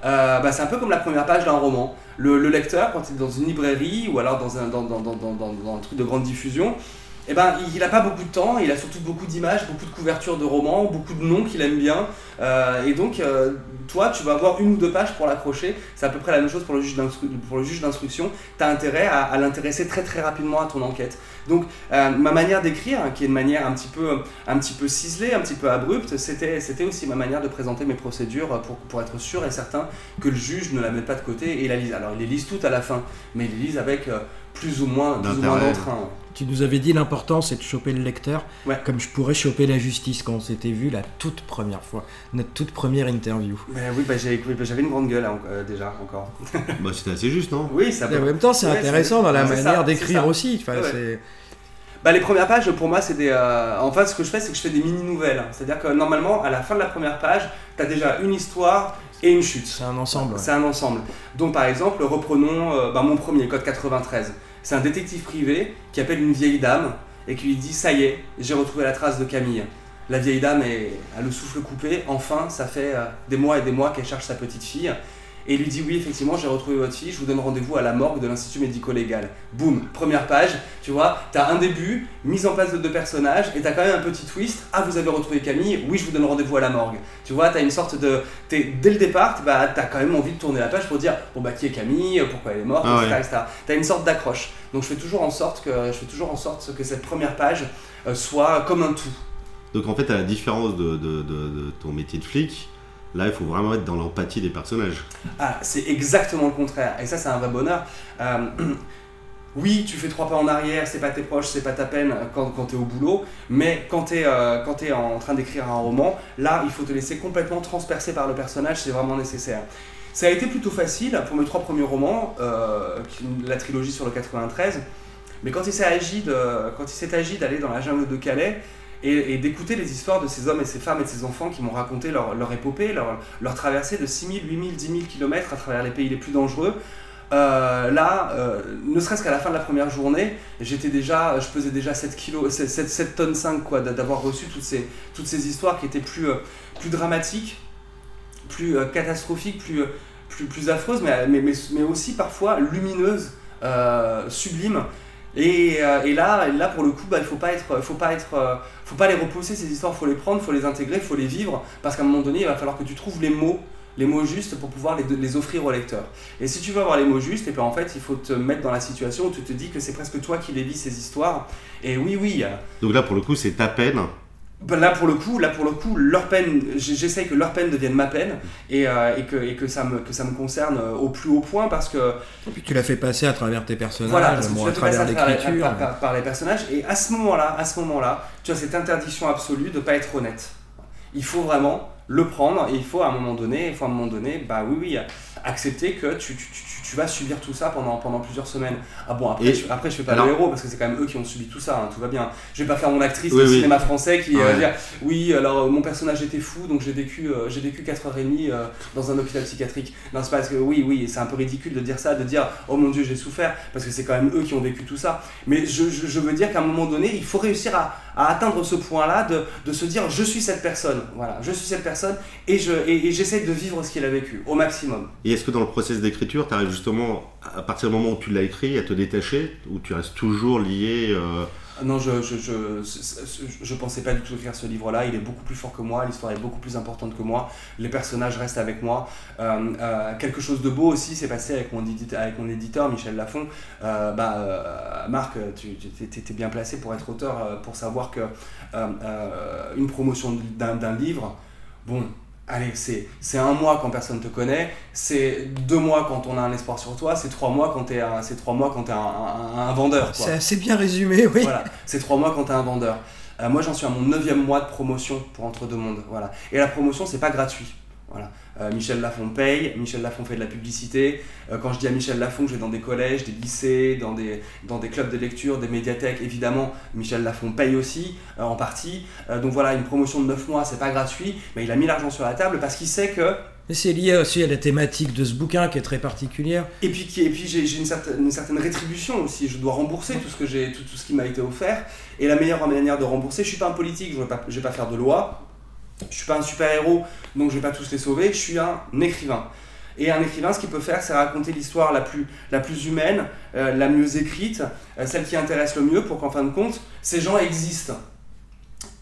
euh, bah, c'est un peu comme la première page d'un roman. Le, le lecteur, quand il est dans une librairie ou alors dans un, dans, dans, dans, dans, dans un truc de grande diffusion, eh ben, il n'a pas beaucoup de temps, il a surtout beaucoup d'images, beaucoup de couvertures de romans, beaucoup de noms qu'il aime bien. Euh, et donc, euh, toi, tu vas avoir une ou deux pages pour l'accrocher. C'est à peu près la même chose pour le juge d'instruction. Tu as intérêt à, à l'intéresser très très rapidement à ton enquête. Donc, euh, ma manière d'écrire, qui est une manière un petit peu, un petit peu ciselée, un petit peu abrupte, c'était aussi ma manière de présenter mes procédures pour, pour être sûr et certain que le juge ne la mette pas de côté et la lise. Alors, il les lise toutes à la fin, mais il les lise avec plus ou moins, d'entrain. Tu nous avais dit l'important c'est de choper le lecteur, Ouais. comme je pourrais choper la justice quand on s'était vu la toute première fois, notre toute première interview. Ben oui, bah, j'ai- oui, bah, j'avais une grande gueule hein, euh, déjà encore. Bah, c'était assez juste, non? Oui, ça Et en même temps, c'est Ouais, intéressant dans la manière d'écrire aussi. Enfin, Bah, les premières pages, pour moi, c'est des. euh, En fait, ce que je fais, c'est que je fais des mini-nouvelles. C'est-à-dire que normalement, à la fin de la première page, tu as déjà une histoire et une chute. C'est un ensemble. ouais. C'est un ensemble. Donc, par exemple, reprenons euh, bah, mon premier, code 93. C'est un détective privé qui appelle une vieille dame et qui lui dit Ça y est, j'ai retrouvé la trace de Camille. La vieille dame a le souffle coupé. Enfin, ça fait euh, des mois et des mois qu'elle cherche sa petite fille. Et il lui dit Oui, effectivement, j'ai retrouvé votre fille. Je vous donne rendez-vous à la morgue de l'Institut médico-légal. Boum, première page. Tu vois, t'as un début, mise en place de deux personnages, et t'as quand même un petit twist. Ah, vous avez retrouvé Camille. Oui, je vous donne rendez-vous à la morgue. Tu vois, t'as une sorte de. t'es- dès le départ, bah, t'as quand même envie de tourner la page pour dire Bon, bah, qui est Camille Pourquoi elle est morte Ah etc., ouais. T'as une sorte d'accroche. Donc, je fais toujours en sorte que, je fais toujours en sorte que cette première page euh, soit comme un tout. Donc en fait, à la différence de, de- de- de ton métier de flic, là, il faut vraiment être dans l'empathie des personnages. Ah, c'est exactement le contraire. Et ça, c'est un vrai bonheur. Euh, oui, tu fais trois pas en arrière, c'est pas tes proches, c'est pas ta peine quand, quand tu es au boulot, mais quand tu es, en train d'écrire un roman, là, il faut te laisser complètement transpercer par le personnage, c'est vraiment nécessaire. Ça a été plutôt facile pour mes trois premiers romans, euh, la trilogie sur le 93, mais quand quand il s'est agi d'aller dans la jungle de Calais et, et d'écouter les histoires de ces hommes et ces femmes et de ces enfants qui m'ont raconté leur, leur épopée, leur, leur traversée de 6000, 8000, 10 000 km à travers les pays les plus dangereux, euh, là, euh, ne serait-ce qu'à la fin de la première journée, j'étais déjà, je pesais déjà 7 kilos, 7, 7, 7 tonnes 5 quoi, d'a- d'avoir reçu toutes ces, toutes ces histoires qui étaient plus, euh, plus dramatiques, plus euh, catastrophiques, plus, euh, plus, plus affreuses, mais, mais, mais, mais aussi parfois lumineuses, euh, sublimes. Et, euh, et là, là, pour le coup, bah, il faut pas être, faut pas être, euh, faut pas les repousser ces histoires, faut les prendre, faut les intégrer, faut les vivre, parce qu'à un moment donné, il va falloir que tu trouves les mots, les mots justes pour pouvoir les, offrir au lecteur. Et si tu veux avoir les mots justes, et bien en fait, il faut te mettre dans la situation où tu te dis que c'est presque toi qui les vis ces histoires. Et oui, oui. euh, Donc là, pour le coup, c'est ta peine. Bah, Là pour le coup, là pour le coup, leur peine, j'essaye que leur peine devienne ma peine et, euh, et que, et que, ça me, que ça me concerne au plus haut point parce que Et puis tu l'as fait passer à travers tes personnages, voilà, parce que bon, tu à travers à travers, l'écriture. par, par- par les personnages et à ce moment-là, à ce moment-là, tu as cette interdiction absolue de pas être honnête. Il faut vraiment le prendre et il faut à un moment donné, il faut à un moment donné, bah oui oui, accepter que tu, tu, tu- tu vas subir tout ça pendant, pendant plusieurs semaines. Ah bon après Et je, après je fais pas alors- le héros parce que c'est quand même eux qui ont subi tout ça, hein, tout va bien. Je vais pas faire mon actrice Oui, de oui. cinéma français qui euh, Ouais. dire oui alors euh, mon personnage était fou donc j'ai vécu euh, j'ai vécu 4h30 euh, dans un hôpital psychiatrique. Non c'est parce que oui oui c'est un peu ridicule de dire ça, de dire oh mon dieu j'ai souffert parce que c'est quand même eux qui ont vécu tout ça. Mais je, je, je veux dire qu'à un moment donné il faut réussir à, à atteindre ce point là de, de se dire je suis cette personne, voilà je suis cette personne et je j'essaie de vivre ce qu'il a vécu au maximum. Et est-ce que dans le process d'écriture, tu arrives justement, à partir du moment où tu l'as écrit, à te détacher Ou tu restes toujours lié euh, Non, je, je, je, pensais pas du tout écrire ce livre-là. Il est beaucoup plus fort que moi, l'histoire est beaucoup plus importante que moi, les personnages restent avec moi. Euh, euh, quelque chose de beau aussi s'est passé avec mon, éditeur, Michel Lafon. Euh, bah, Marc, tu étais bien placé pour être auteur, pour savoir que une promotion d'un livre, bon. Allez, c'est un mois quand personne te connaît, c'est deux mois quand on a un espoir sur toi, c'est trois mois quand t'es un, trois mois quand t'es un, un, un vendeur. C'est assez bien résumé, oui. Voilà, c'est trois mois quand t'es un vendeur. Euh, moi, j'en suis à mon neuvième mois de promotion pour Entre deux mondes. Voilà. Et la promotion, c'est pas gratuit. Voilà. Euh, Michel Lafon paye, Michel Lafon fait de la publicité. Euh, quand je dis à Michel Lafon que je vais dans des collèges, des lycées, dans des, dans des clubs de lecture, des médiathèques, évidemment, Michel Lafon paye aussi, euh, en partie. Donc voilà, une promotion de 9 mois, c'est pas gratuit, mais il a mis l'argent sur la table parce qu'il sait que Mais c'est lié aussi à la thématique de ce bouquin qui est très particulière. Et puis, qui- et puis j'ai une certaine, une certaine rétribution aussi. Je dois rembourser tout ce, que j'ai, tout, tout ce qui m'a été offert. Et la meilleure manière de rembourser, je suis pas un politique, je ne vais pas faire de loi. Je suis pas un super-héros, donc je vais pas tous les sauver. Je suis un écrivain. Et un écrivain, ce qu'il peut faire, c'est raconter l'histoire la plus, la plus humaine, euh, la mieux écrite, euh, celle qui intéresse le mieux pour qu'en fin de compte, ces gens existent.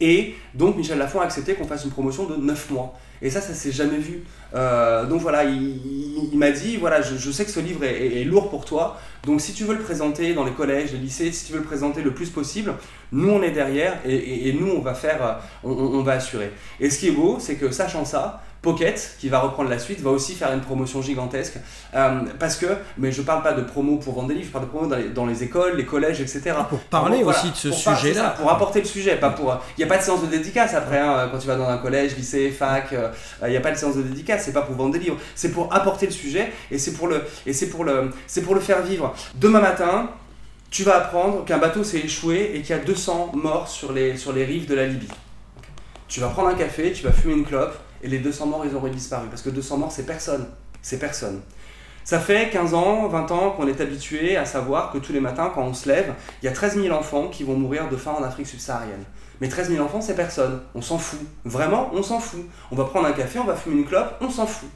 Et donc Michel Lafon a accepté qu'on fasse une promotion de 9 mois. Et ça, ça s'est jamais vu. Euh, donc voilà, il, m'a dit, voilà, je, sais que ce livre est, lourd pour toi, donc si tu veux le présenter dans les collèges, les lycées, si tu veux le présenter le plus possible, nous on est derrière et, nous on va faire, euh, on- on va assurer. Et ce qui est beau, c'est que sachant ça, Pocket, qui va reprendre la suite, va aussi faire une promotion gigantesque. Euh, parce que, mais je parle pas de promo pour vendre des livres, je parle de promo dans les, dans les écoles, les collèges, etc. Pour parler Voilà, aussi de ce sujet-là. Pour apporter le sujet, pas pour. Il n'y a pas de séance de dédicace après, hein, quand tu vas dans un collège, lycée, fac, euh, il n'y a pas de séance de dédicace, c'est pas pour vendre des livres, c'est pour apporter le sujet et c'est pour le, et pour le, pour le faire vivre. Demain matin, tu vas apprendre qu'un bateau s'est échoué et qu'il y a 200 morts sur les, sur les rives de la Libye. Tu vas prendre un café, tu vas fumer une clope et les 200 morts ils auraient disparu parce que 200 morts c'est personne, c'est personne. Ça fait 15 ans, 20 ans qu'on est habitué à savoir que tous les matins, quand on se lève, il y a 13 000 enfants qui vont mourir de faim en Afrique subsaharienne. Mais 13 000 enfants, c'est personne. On s'en fout. Vraiment, on s'en fout. On va prendre un café, on va fumer une clope, on s'en fout.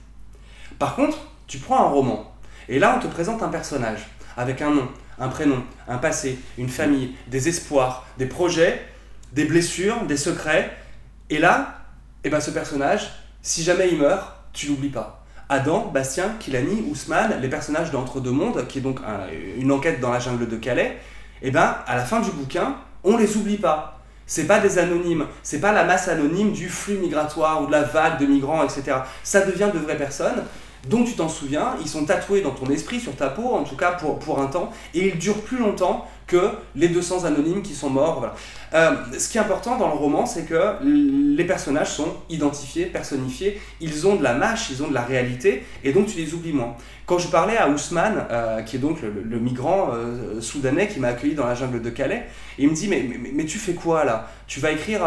Par contre, tu prends un roman. Et là, on te présente un personnage avec un nom, un prénom, un passé, une famille, des espoirs, des projets, des blessures, des secrets. Et là, eh ben, ce personnage, si jamais il meurt, tu l'oublies pas. Adam, Bastien, Kilani, Ousmane, les personnages d'Entre deux mondes, qui est donc un- une enquête dans la jungle de Calais, eh ben, à la fin du bouquin, on les oublie pas. C'est pas des anonymes, c'est pas la masse anonyme du flux migratoire ou de la vague de migrants, etc. Ça devient de vraies personnes dont tu t'en souviens, ils sont tatoués dans ton esprit, sur ta peau, en tout cas pour, pour un temps, et ils durent plus longtemps les 200 anonymes qui sont morts. Euh, ce qui est important dans le roman, c'est que les personnages sont identifiés, personnifiés, ils ont de la mâche, ils ont de la réalité, et donc tu les oublies moins. Quand je parlais à Ousmane, euh, qui est donc le, migrant euh, soudanais qui m'a accueilli dans la jungle de Calais, il me dit mais, mais, tu fais quoi là? Tu vas écrire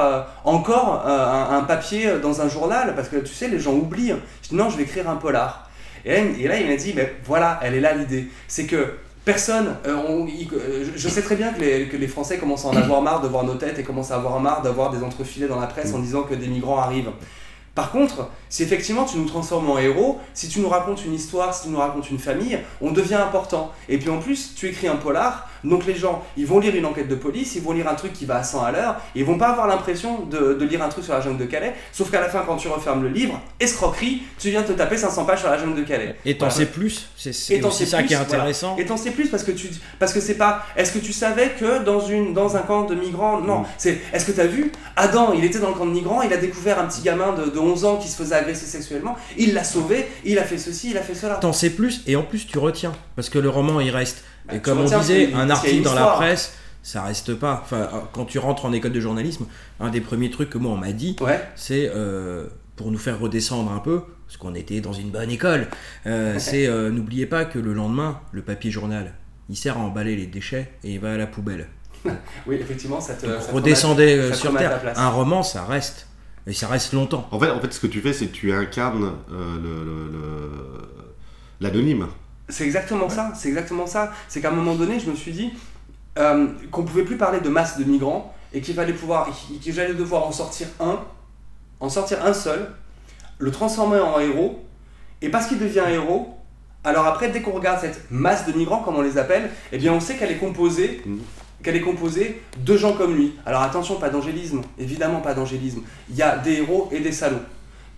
encore un, un papier dans un journal? Parce que tu sais, les gens oublient. Je dis non, je vais écrire un polar. Et là, il m'a dit, mais voilà, elle est là l'idée. C'est que personne, euh, euh, je- je sais très bien que les, que les Français commencent à en avoir marre de voir nos têtes et commencent à avoir marre d'avoir des entrefilets dans la presse en disant que des migrants arrivent. Par contre, si effectivement tu nous transformes en héros, si tu nous racontes une histoire, si tu nous racontes une famille, on devient important. Et puis en plus, tu écris un polar, donc les gens, ils vont lire une enquête de police, ils vont lire un truc qui va à 100 à l'heure, et ils vont pas avoir l'impression de, de lire un truc sur la jungle de Calais, sauf qu'à la fin, quand tu refermes le livre, escroquerie, tu viens te taper 500 pages sur la jungle de Calais. Et t'en Voilà. sais plus, c'est ça plus, qui est voilà. intéressant. Et t'en sais plus parce que tu parce que c'est pas est-ce que tu savais que dans une dans un camp de migrants non Mm. c'est est-ce que t'as vu Adam il était dans le camp de migrants il a découvert un petit gamin de, de 11 ans qui se faisait agresser sexuellement il l'a sauvé il a fait ceci il a fait cela T'en sais plus et en plus tu retiens parce que le roman il reste. Bah, et comme on disait, un article dans la presse, ça reste pas. Enfin, euh, quand tu rentres en école de journalisme, un des premiers trucs que moi on m'a dit, ouais c'est euh, pour nous faire redescendre un peu, parce qu'on était dans une bonne école, euh, c'est euh, n'oubliez pas que le lendemain, le papier journal, il sert à emballer les déchets et il va à la poubelle. oui effectivement ça te Donc, ça te redescendez remet- ça te sur Terre. Un roman, ça reste. Et ça reste longtemps. En fait, en fait, ce que tu fais, c'est que tu incarnes euh, le- le- le- l'anonyme. C'est exactement ça, c'est exactement ça. C'est qu'à un moment donné, je me suis dit euh, qu'on pouvait plus parler de masse de migrants et qu'il fallait pouvoir, que j'allais devoir en sortir un, en sortir un seul, le transformer en héros, et parce qu'il devient héros, alors après, dès qu'on regarde cette masse de migrants, comme on les appelle, eh bien on sait qu'elle est composée qu'elle est composée de gens comme lui. Alors attention, pas d'angélisme, évidemment pas d'angélisme. Il y a des héros et des salauds.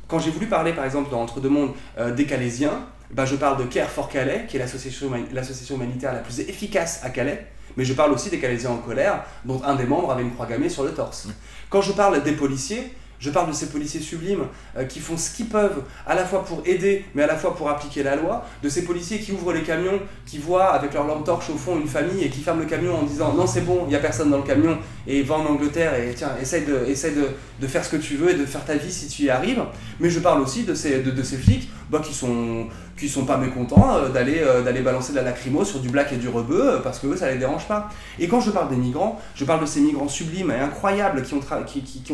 Quand j'ai voulu parler par exemple dans Entre deux mondes euh, des Calaisiens, bah, je parle de Care for Calais, qui est l'association huma- l'association humanitaire la plus efficace à Calais, mais je parle aussi des Calaisiens en colère, dont un des membres avait une croix gammée sur le torse. Quand je parle des policiers, je parle de ces policiers sublimes euh, qui font ce qu'ils peuvent, à la fois pour aider, mais à la fois pour appliquer la loi, de ces policiers qui ouvrent les camions, qui voient avec leur lampe torche au fond une famille et qui ferment le camion en disant non c'est bon, il n'y a personne dans le camion, et va en Angleterre et tiens, essaye, de, essaye de, de faire ce que tu veux et de faire ta vie si tu y arrives. Mais je parle aussi de ces, de, de ces flics bah, qui sont sont pas mécontents euh, d'aller euh, d'aller balancer de la lacrymo sur du black et du rebeu euh, parce que eux ça les dérange pas. Et quand je parle des migrants, je parle de ces migrants sublimes et incroyables qui ont,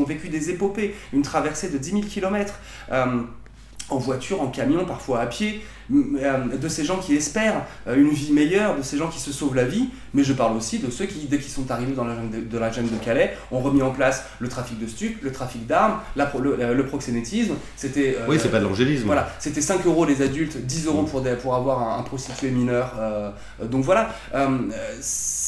ont vécu des épopées, une traversée de 10 000 km. En voiture, en camion, parfois à pied, euh, de ces gens qui espèrent euh, une vie meilleure, de ces gens qui se sauvent la vie, mais je parle aussi de ceux qui, dès qu'ils sont arrivés dans la jungle de, la jungle de Calais, ont remis en place le trafic de stupes, le trafic d'armes, le, le, proxénétisme. C'était, oui, c'est pas de l'angélisme. Voilà, c'était 5 euros les adultes, 10 euros pour, pour avoir un, prostitué mineur. donc voilà,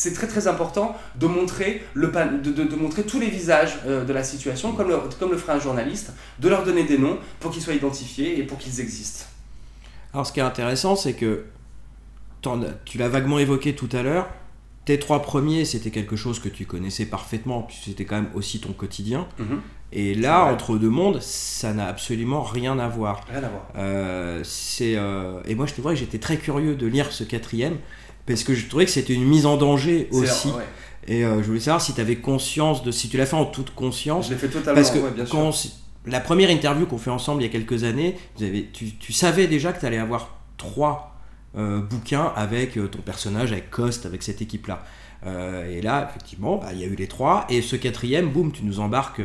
c'est très très important de montrer, le, de, de, de montrer tous les visages de la situation, comme le, comme le ferait un journaliste, de leur donner des noms pour qu'ils soient identifiés et pour qu'ils existent. Alors ce qui est intéressant, c'est que tu l'as vaguement évoqué tout à l'heure, tes trois premiers, c'était quelque chose que tu connaissais parfaitement, puisque c'était quand même aussi ton quotidien. Mhm. Et là, entre deux mondes, ça n'a absolument rien à voir. Rien à voir. Euh, euh, et moi, je te vois que j'étais très curieux de lire ce quatrième, parce que je trouvais que c'était une mise en danger aussi. Et euh, je voulais savoir si tu avais conscience de. Si tu l'as fait en toute conscience. Je l'ai fait totalement, parce que bien sûr la première interview qu'on fait ensemble il y a quelques années, tu, savais déjà que tu allais avoir trois euh, bouquins avec euh, ton personnage, avec Cost, avec cette équipe-là. Et là, effectivement, bah, il y a eu les trois. Et ce quatrième, boum, tu nous embarques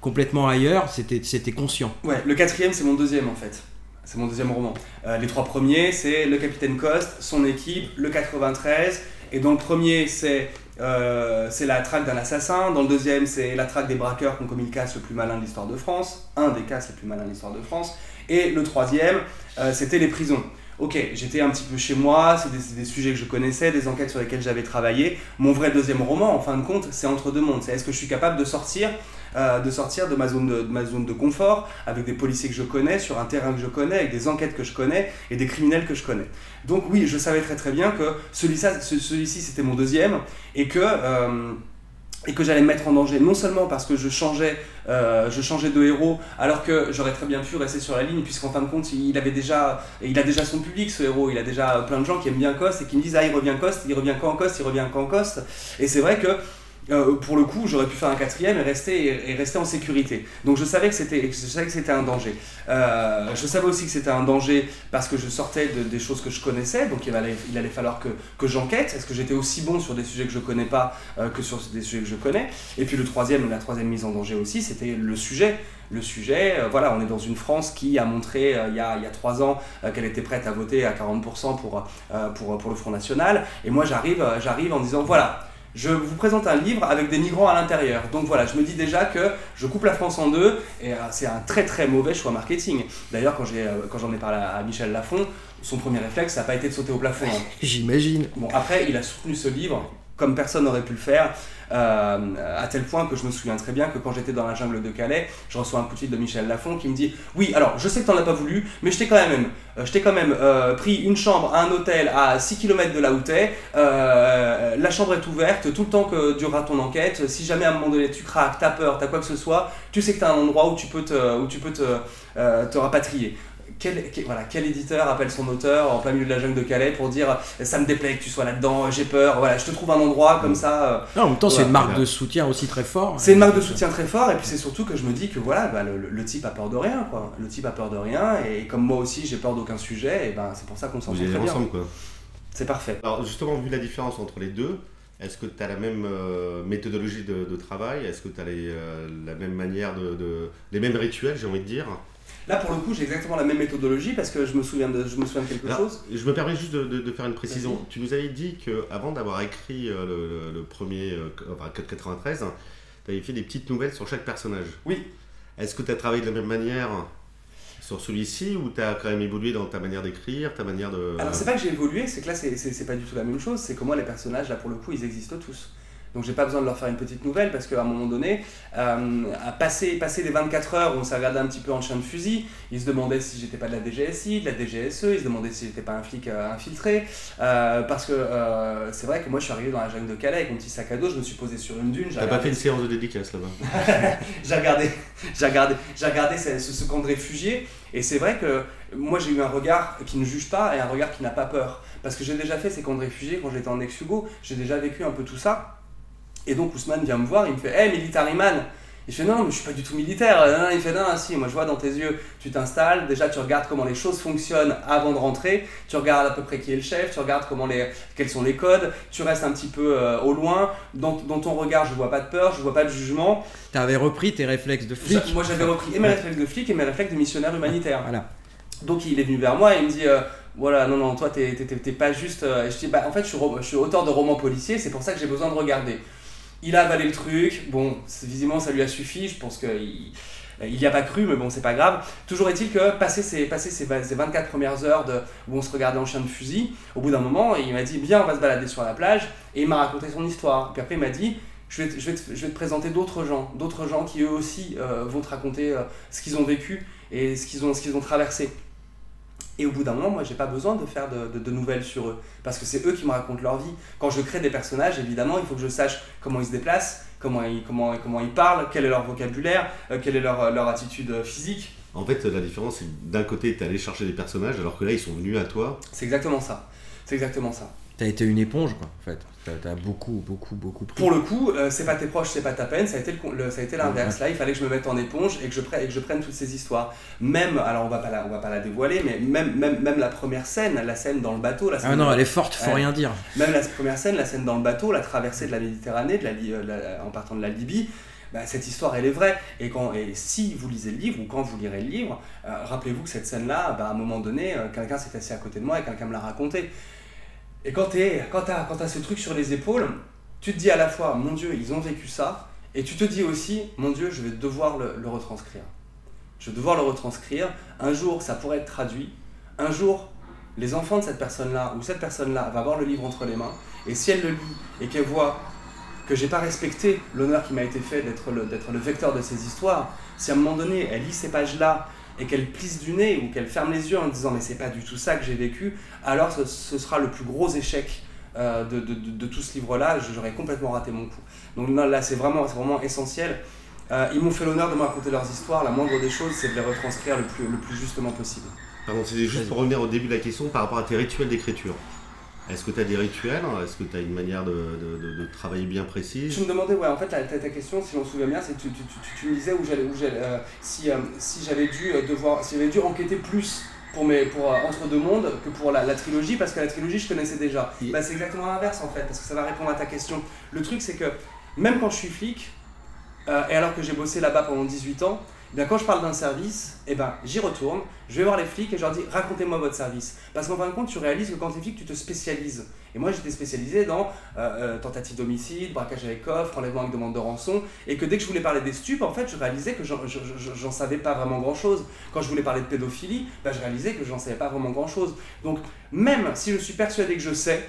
complètement ailleurs. C'était conscient. Ouais, le quatrième, c'est mon deuxième en fait. C'est mon deuxième roman. les trois premiers, c'est le capitaine Cost, son équipe, le 93. Et dans le premier, c'est euh, c'est la traque d'un assassin. Dans le deuxième, c'est la traque des braqueurs qui ont commis le casse le plus malin de l'histoire de France. Un des casses les plus malins de l'histoire de France. Et le troisième, euh, c'était les prisons. Ok, j'étais un petit peu chez moi, c'est des, des, sujets que je connaissais, des enquêtes sur lesquelles j'avais travaillé. Mon vrai deuxième roman, en fin de compte, c'est Entre deux mondes. C'est est-ce que je suis capable de sortir euh, de sortir de ma, zone de, ma zone de confort, avec des policiers que je connais, sur un terrain que je connais, avec des enquêtes que je connais et des criminels que je connais. Donc oui, je savais très très bien que celui-ci c'était mon deuxième et que... Euh, et que j'allais me mettre en danger, non seulement parce que je changeais, euh, je changeais de héros, alors que j'aurais très bien pu rester sur la ligne, puisqu'en fin de compte, il, avait déjà, il a déjà son public, ce héros, il a déjà plein de gens qui aiment bien Coste et qui me disent Ah, il revient Coste, il revient quand Coste, il revient quand Coste. Et c'est vrai que euh, pour le coup, j'aurais pu faire un quatrième et rester, et, rester en sécurité. Donc je savais que c'était, je savais que c'était un danger. Euh, je savais aussi que c'était un danger parce que je sortais de, des choses que je connaissais, donc il allait, il allait falloir que, que j'enquête. Est-ce que j'étais aussi bon sur des sujets que je connais pas euh, que sur des sujets que je connais? Et puis le troisième, la troisième mise en danger aussi, c'était le sujet. Le sujet, voilà, on est dans une France qui a montré il, y a, il y a trois ans qu'elle était prête à voter à 40% pour, pour, pour le Front National. Et moi j'arrive, j'arrive en disant voilà je vous présente un livre avec des migrants à l'intérieur. Donc voilà, je me dis déjà que je coupe la France en deux, et euh, c'est un très très mauvais choix marketing. D'ailleurs, quand, euh, quand j'en ai parlé à Michel Lafon, son premier réflexe, ça n'a pas été de sauter au plafond. Hein. J'imagine. Bon, après, il a soutenu ce livre comme personne n'aurait pu le faire. Euh, à tel point que je me souviens très bien que quand j'étais dans la jungle de Calais, je reçois un coup de fil de Michel Lafon qui me dit Oui, alors je sais que tu n'en as pas voulu, mais je t'ai quand même, euh, euh, pris une chambre à un hôtel à 6 km de là où la chambre est ouverte tout le temps que durera ton enquête. Si jamais à un moment donné tu craques, t'as peur, t'as quoi que ce soit, tu sais que t'as un endroit où tu peux tu peux te rapatrier quel, voilà, quel éditeur appelle son auteur en plein milieu de la jungle de Calais pour dire ça me déplaît que tu sois là-dedans, j'ai peur, voilà, je te trouve un endroit comme ça. Euh, en même temps, c'est une marque de soutien aussi très fort. C'est une marque de soutien très fort, et puis c'est surtout que je me dis que voilà, bah, le, type a peur de rien, quoi. Le type a peur de rien, et comme moi aussi j'ai peur d'aucun sujet, et ben c'est pour ça qu'on s'en sort très bien. quoi. C'est parfait. Alors justement, vu la différence entre les deux, est-ce que tu as la même euh, méthodologie de, travail? Est-ce que tu as les, euh, la même manière de, les mêmes rituels, j'ai envie de dire? Là, pour le coup, j'ai exactement la même méthodologie parce que je me souviens de, je me souviens de quelque chose. Je me permets juste de, faire une précision. Tu nous avais dit qu'avant d'avoir écrit euh, le, premier, enfin, 93, tu avais fait des petites nouvelles sur chaque personnage. Oui. Est-ce que tu as travaillé de la même manière? Sur celui-ci ou tu as quand même évolué dans ta manière d'écrire, ta manière de... Alors c'est pas que j'ai évolué, c'est que là c'est pas du tout la même chose, c'est que moi les personnages là pour le coup ils existent tous. Donc j'ai pas besoin de leur faire une petite nouvelle parce qu'à un moment donné, euh, à passer, passer les 24 heures où on s'est regardé un petit peu en chien de fusil, ils se demandaient si j'étais pas de la DGSI, de la DGSE, ils se demandaient si j'étais pas un flic euh, infiltré. Euh, parce que c'est vrai que moi je suis arrivé dans la jungle de Calais avec mon petit sac à dos, je me suis posé sur une dune. T'as pas fait une séance de dédicace là-bas J'ai regardé, j'ai regardé, j'ai regardé ce, ce, camp de réfugiés et c'est vrai que moi j'ai eu un regard qui ne juge pas et un regard qui n'a pas peur. Parce que j'ai déjà fait ces camps de réfugiés quand j'étais en ex-Hugo, j'ai déjà vécu un peu tout ça. Et donc Ousmane vient me voir, il me fait Hey Military Man Il fait non, mais je suis pas du tout militaire. Il fait non, si, moi je vois dans tes yeux, tu t'installes, déjà tu regardes comment les choses fonctionnent avant de rentrer, tu regardes à peu près qui est le chef, tu regardes comment les, quels sont les codes, tu restes un petit peu euh, au loin, dans, dans ton regard je vois pas de peur, je vois pas de jugement. T'avais repris tes réflexes de flic. Moi j'avais repris et mes réflexes de flic et mes réflexes de missionnaire humanitaire. Voilà. Donc il est venu vers moi et il me dit euh, voilà non non toi t'es pas juste euh, et je dis bah en fait je suis, je suis auteur de romans policiers c'est pour ça que j'ai besoin de regarder il a avalé le truc. Bon visiblement ça lui a suffi. Je pense qu'il il y a pas cru mais bon c'est pas grave. Toujours est-il que passer ces, passer ces, va- ces 24 premières heures de, où on se regardait en chien de fusil au bout d'un moment il m'a dit bien on va se balader sur la plage et il m'a raconté son histoire. Puis après il m'a dit je vais te présenter d'autres gens, d'autres gens qui eux aussi euh, vont te raconter euh, ce qu'ils ont vécu et ce qu'ils ont, ce qu'ils ont traversé. Et au bout d'un moment, moi, j'ai pas besoin de faire de, de- de nouvelles sur eux, parce que c'est eux qui me racontent leur vie. Quand je crée des personnages, évidemment, il faut que je sache comment ils se déplacent, comment ils, comment, comment ils parlent, quel est leur vocabulaire, euh, quelle est leur, leur attitude euh, physique. En fait, la différence, c'est d'un côté, tu es allé chercher des personnages, alors que là, ils sont venus à toi. C'est exactement ça. C'est exactement ça. T'as été une éponge, quoi, en fait. T'as- beaucoup, beaucoup, beaucoup pris. Pour le coup, euh, c'est pas tes proches, c'est pas ta peine, ça a été l'inverse. Là, il fallait que je me mette en éponge et que je prenne, et que je prenne toutes ces histoires. Même, alors on va pas la, on va pas la dévoiler, mais même, même, même la première scène, la scène dans le bateau, la scène Ah non, elle est forte, faut Ouais. rien dire. Même la première scène, la scène dans le bateau, la traversée de la Méditerranée, de la, euh, en partant de la Libye, bah, cette histoire elle est vraie. Et, quand, et si vous lisez le livre ou quand vous lirez le livre, euh, rappelez-vous que cette scène-là, bah, à un moment donné, euh, quelqu'un s'est assis à côté de moi et quelqu'un me l'a raconté. Et quand tu as, ce truc sur les épaules, tu te dis à la fois, mon Dieu, ils ont vécu ça, et tu te dis aussi, mon Dieu, je vais devoir le, le retranscrire. Je vais devoir le retranscrire. Un jour, ça pourrait être traduit. Un jour, les enfants de cette personne-là ou cette personne-là va avoir le livre entre les mains, et si elle le lit et qu'elle voit que j'ai pas respecté l'honneur qui m'a été fait d'être le, d'être le vecteur de ces histoires, si à un moment donné elle lit ces pages-là et qu'elle plisse du nez ou qu'elle ferme les yeux en disant mais c'est pas du tout ça que j'ai vécu, alors ce, sera le plus gros échec euh, de, de- tout ce livre-là, j'aurais complètement raté mon coup. Donc là, c'est vraiment, vraiment essentiel. Euh, ils m'ont fait l'honneur de me raconter leurs histoires, la moindre des choses c'est de les retranscrire le plus, le justement possible. Pardon, c'est juste pour revenir au début de la question par rapport à tes rituels d'écriture. Est-ce que tu as des rituels? Est-ce que tu as une manière de, de- de- de travailler bien précise? Tu me demandais, ouais, en fait, ta, ta- ta question, si on se souvient bien, c'est que tu, tu, tu- tu me disais où j'allais, où j'allais, euh, si, euh, si j'avais dû euh, devoir, si j'avais dû enquêter plus pour mes, pour euh, Entre deux mondes que pour la, la trilogie, parce que la trilogie, je connaissais déjà. Bah, c'est exactement l'inverse, en fait, parce que ça va répondre à ta question. Le truc, c'est que même quand je suis flic, et alors que j'ai bossé là-bas pendant 18 ans, eh quand je parle d'un service, eh ben, j'y retourne, je vais voir les flics et je leur dis racontez-moi votre service. Parce qu'en fin de compte, tu réalises que quand tu es flic, tu te spécialises. Et moi, j'étais spécialisé dans euh, euh, tentative d'homicide, braquage avec coffre, enlèvement avec demande de rançon, et que dès que je voulais parler des stupes, en fait, je réalisais que j'en- je- je- j'en savais pas vraiment grand-chose. Quand je voulais parler de pédophilie, ben, je réalisais que j'en savais pas vraiment grand-chose. Donc, même si je suis persuadé que je sais,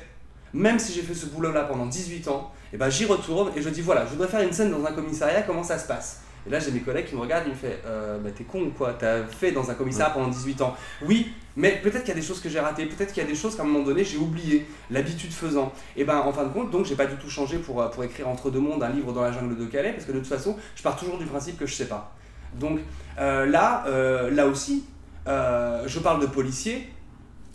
même si j'ai fait ce boulot-là pendant 18 ans, et ben j'y retourne et je dis voilà, je voudrais faire une scène dans un commissariat, comment ça se passe? Et là j'ai mes collègues qui me regardent, ils me font euh, bah t'es con ou quoi? T'as fait dans un commissariat pendant 18 ans. Oui, mais peut-être qu'il y a des choses que j'ai ratées, peut-être qu'il y a des choses qu'à un moment donné j'ai oublié, l'habitude faisant. Et ben en fin de compte, donc j'ai pas du tout changé pour, euh, pour écrire Entre deux mondes un livre dans la jungle de Calais, parce que de toute façon, je pars toujours du principe que je sais pas. Donc euh, là, euh, là aussi, je parle de policiers,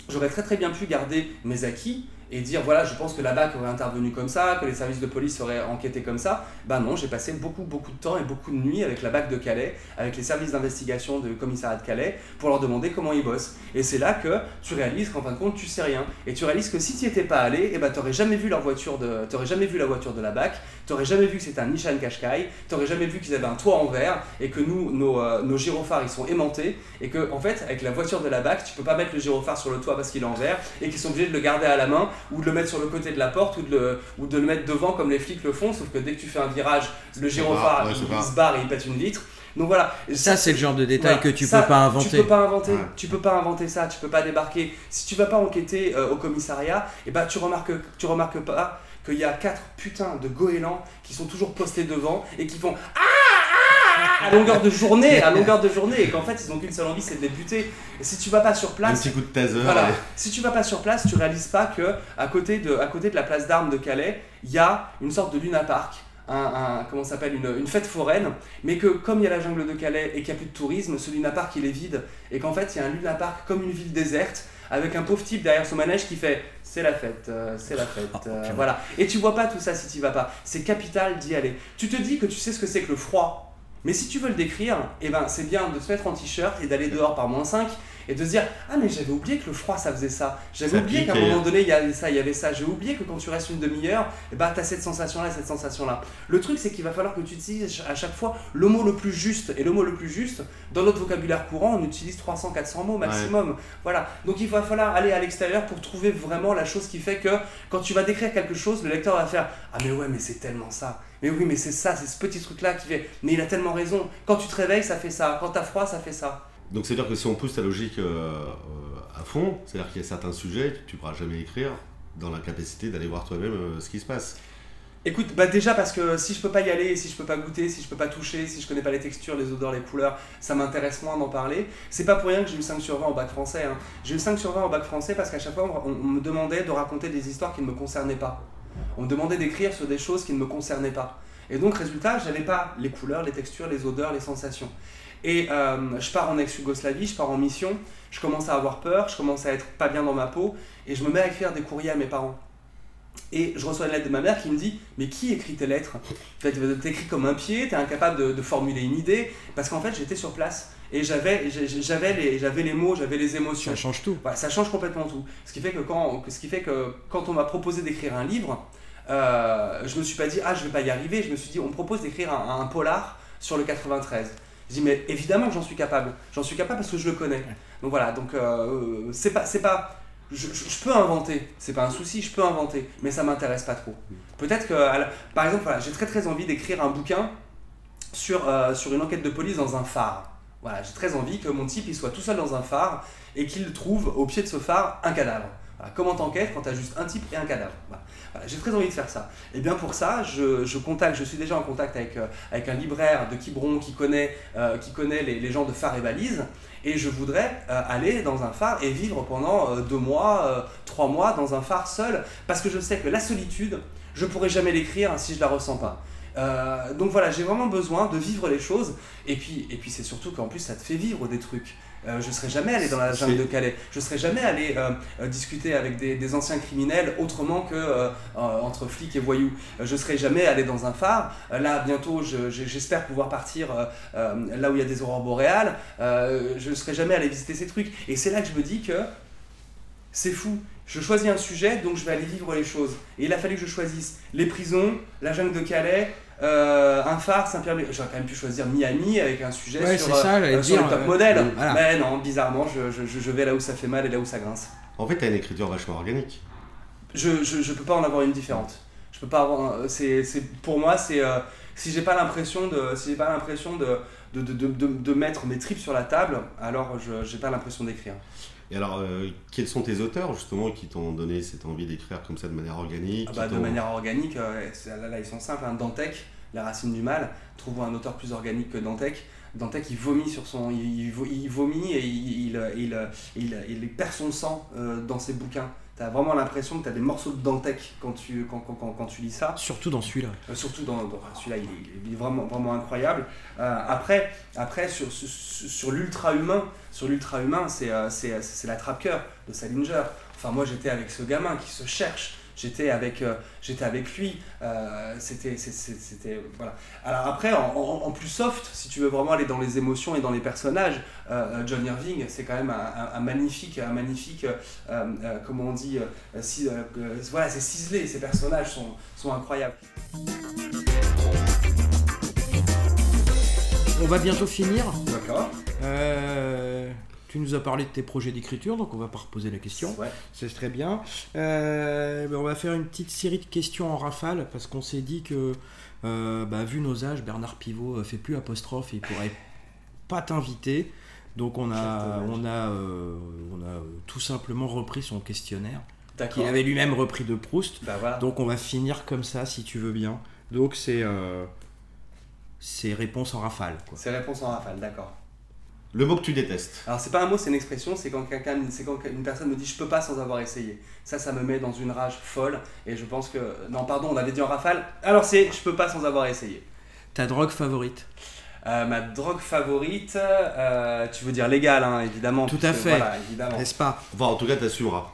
j'aurais très très bien pu garder mes acquis et dire voilà je pense que la BAC aurait intervenu comme ça, que les services de police auraient enquêté comme ça. Ben non, j'ai passé beaucoup beaucoup de temps et beaucoup de nuits avec la BAC de Calais, avec les services d'investigation du commissariat de Calais pour leur demander comment ils bossent. Et c'est là que tu réalises qu'en fin de compte tu sais rien et tu réalises que si tu n'y étais pas allé, et ben t'aurais jamais vu voiture de jamais vu la voiture de la BAC, t'aurais jamais vu que c'était un Nissan Qashqai, t'aurais jamais vu qu'ils avaient un toit en verre et que nous nos, euh, nos gyrophares ils sont aimantés et que en fait avec la voiture de la BAC tu peux pas mettre le gyrophare sur le toit parce qu'il est en verre et qu'ils sont obligés de le garder à la main ou de le mettre sur le côté de la porte ou de le, ou de le mettre devant comme les flics le font sauf que dès que tu fais un virage le gyrophare ouais, il, se barre et il pète une vitre donc voilà Ça, c'est le genre de détail voilà. que tu Ça, peux pas inventer. Tu peux pas inventer, Ouais. tu peux pas inventer ça, tu peux pas débarquer. Si tu vas pas enquêter euh, au commissariat, et ben tu remarques, tu remarques pas qu'il y a quatre putains de goélands qui sont toujours postés devant et qui font ah, ah, ah à longueur de journée, à longueur de journée, et qu'en fait ils ont qu'une seule envie, c'est de les buter. Et si tu vas pas sur Un place, petit coup de taser. voilà. Si tu vas pas sur place, tu réalises pas que à côté de, à côté de la place d'armes de Calais, il y a une sorte de Luna Park. Un, un- comment s'appelle une, une fête foraine, mais que comme il y a la jungle de Calais et qu'il n'y a plus de tourisme, ce Luna Park il est vide et qu'en fait il y a un Luna Park comme une ville déserte avec un pauvre type derrière son manège qui fait c'est la fête, euh, c'est la fête, Oh, euh, voilà. Et tu vois pas tout ça si tu vas pas. C'est capital d'y aller. Tu te dis que tu sais ce que c'est que le froid Mais si tu veux le décrire, eh ben, c'est bien de se mettre en t-shirt et d'aller dehors par moins 5 et de se dire Ah, mais j'avais oublié que le froid ça faisait ça. J'avais oublié qu'à un et- moment donné il y avait ça, il y avait ça. J'ai oublié que quand tu restes une demi-heure, eh ben, tu as cette sensation-là, cette sensation-là. Le truc, c'est qu'il va falloir que tu utilises à chaque fois le mot le plus juste. Et le mot le plus juste, dans notre vocabulaire courant, on utilise 300-400 mots maximum. Voilà. Donc il va falloir aller à l'extérieur pour trouver vraiment la chose qui fait que quand tu vas décrire quelque chose, le lecteur va faire Ah, mais ouais, mais c'est tellement ça. Mais oui, mais c'est ça, c'est ce petit truc-là qui fait. Mais il a tellement raison. Quand tu te réveilles, ça fait ça. Quand t'as froid, ça fait ça. Donc c'est-à-dire que si on pousse ta logique euh, euh, à fond, c'est-à-dire qu'il y a certains sujets que tu pourras jamais écrire dans la capacité d'aller voir toi-même euh, ce qui se passe. Écoute, bah déjà parce que si je peux pas y aller, si je peux pas goûter, si je peux pas toucher, si je connais pas les textures, les odeurs, les couleurs, ça m'intéresse moins d'en parler. C'est pas pour rien que j'ai eu 5 sur 20 au bac français. hein. J'ai eu 5 sur 20 au bac français parce qu'à chaque fois on, on me demandait de raconter des histoires qui ne me concernaient pas. On me demandait d'écrire sur des choses qui ne me concernaient pas. Et donc résultat, j'avais pas les couleurs, les textures, les odeurs, les sensations. Et euh, je pars en ex-Yougoslavie, je pars en mission, je commence à avoir peur, je commence à être pas bien dans ma peau, et je me mets à écrire des courriers à mes parents. Et je reçois une lettre de ma mère qui me dit Mais qui écrit tes lettres? T'écris comme un pied, t'es incapable de, de formuler une idée. Parce qu'en fait, j'étais sur place et j'avais les, j'avais les mots, j'avais les émotions. Ça change tout. Voilà, ça change complètement tout. Ce qui fait que quand, ce qui fait que quand on m'a proposé d'écrire un livre, euh, je me suis pas dit ah je vais pas y arriver. Je me suis dit on me propose d'écrire un, un polar sur le 93. Je dis mais évidemment que j'en suis capable. J'en suis capable parce que je le connais. Donc voilà donc euh, c'est pas c'est pas je, je- je peux inventer, c'est pas un souci, je peux inventer, mais ça m'intéresse pas trop. Peut-être que, la- par exemple, voilà, j'ai très très envie d'écrire un bouquin sur, euh, sur une enquête de police dans un phare. Voilà, j'ai très envie que mon type il soit tout seul dans un phare et qu'il trouve au pied de ce phare un cadavre. Comment t'enquêtes quand t'as juste un type et un cadavre j'ai très envie de faire ça. Et bien pour ça, je, je contacte, je suis déjà en contact avec, euh, avec un libraire de Quiberon qui connaît, euh, qui connaît les, les gens de phare et balises. Et je voudrais euh, aller dans un phare et vivre pendant deux mois, trois mois dans un phare seul, parce que je sais que la solitude, je pourrais jamais l'écrire si je la ressens pas. Donc voilà, j'ai vraiment besoin de vivre les choses. Et puis, et puis c'est surtout qu'en plus, ça te fait vivre des trucs. Euh, je serais jamais allé dans la jungle de Calais. Je serais jamais allé euh, euh, discuter avec des, des anciens criminels autrement que euh, entre flics et voyous. Je serais jamais allé dans un phare. Là, bientôt, je- je- j'espère pouvoir partir là où il y a des aurores boréales. Je serais jamais allé visiter ces trucs. Et c'est là que je me dis que c'est fou. Je choisis un sujet, donc je vais aller vivre les choses. Et il a fallu que je choisisse les prisons, la jungle de Calais, euh, un phare, Saint-Pierre. J'aurais quand même pu choisir Miami avec un sujet Ouais, sur, ça, euh, euh, sur le top euh, modèle. voilà. Mais non, bizarrement, je, je- je- vais là où ça fait mal et là où ça grince. En fait, tu as une écriture vachement organique. Je, je, je peux pas en avoir une différente. Je peux pas avoir. un- C'est, c'est, pour moi, c'est. euh, si j'ai pas l'impression de, si j'ai pas l'impression de de, de, de, de- de mettre mes tripes sur la table, alors je j'ai pas l'impression d'écrire. Et alors, euh, quels sont tes auteurs justement qui t'ont donné cette envie d'écrire comme ça de manière organique Ah bah, de manière organique, euh, là, là, ils sont simples. Hein. Dantec, La racine du mal, trouvons un auteur plus organique que Dantec. Dantec, il vomit sur son, il, il vo- il vomit et il, il, il, il- il perd son sang euh, dans ses bouquins. T'as vraiment l'impression que t'as des morceaux de Dantec quand tu, quand, quand, quand, quand tu lis ça. Surtout dans celui-là. Euh, surtout dans, celui-là, il, est- il est vraiment, vraiment incroyable. Euh, après, après sur, sur, sur l'ultra-humain, sur l'ultra-humain, c'est euh, c'est- c'est la trappe-cœur de Salinger. Enfin, moi, j'étais avec ce gamin qui se cherche. J'étais avec, euh, j'étais avec lui. Euh, c'était, c'était, voilà. Alors après, en, en- en plus soft, si tu veux vraiment aller dans les émotions et dans les personnages, euh, John Irving, c'est quand même un, un- un magnifique, un magnifique, comment on dit, si- voilà, c'est ciselé. Ces personnages sont, sont incroyables. On va bientôt finir. D'accord. Euh, tu nous as parlé de tes projets d'écriture, donc on va pas reposer la question. Ouais. C'est très bien. Euh, ben, on va faire une petite série de questions en rafale parce qu'on s'est dit que, euh, bah, vu nos âges, Bernard Pivot euh, fait plus apostrophe et il pourrait pas t'inviter. Donc on a, on a, euh, on a tout simplement repris son questionnaire qu'il avait lui-même repris de Proust. Bah voilà. Donc on va finir comme ça si tu veux bien. Donc c'est c'est réponse en rafale. C'est réponse en rafale, d'accord. Le mot que tu détestes. Alors c'est pas un mot, c'est une expression, c'est quand quelqu'un, c'est quand une personne me dit je peux pas sans avoir essayé. Ça, ça me met dans une rage folle et je pense que non, pardon, on avait dit en rafale. Alors c'est je peux pas sans avoir essayé. Ta drogue favorite? Euh, ma drogue favorite, euh, tu veux dire légale, hein, évidemment. Tout à fait. Voilà, évidemment. N'est-ce pas? Enfin, en tout cas, t'assumeras.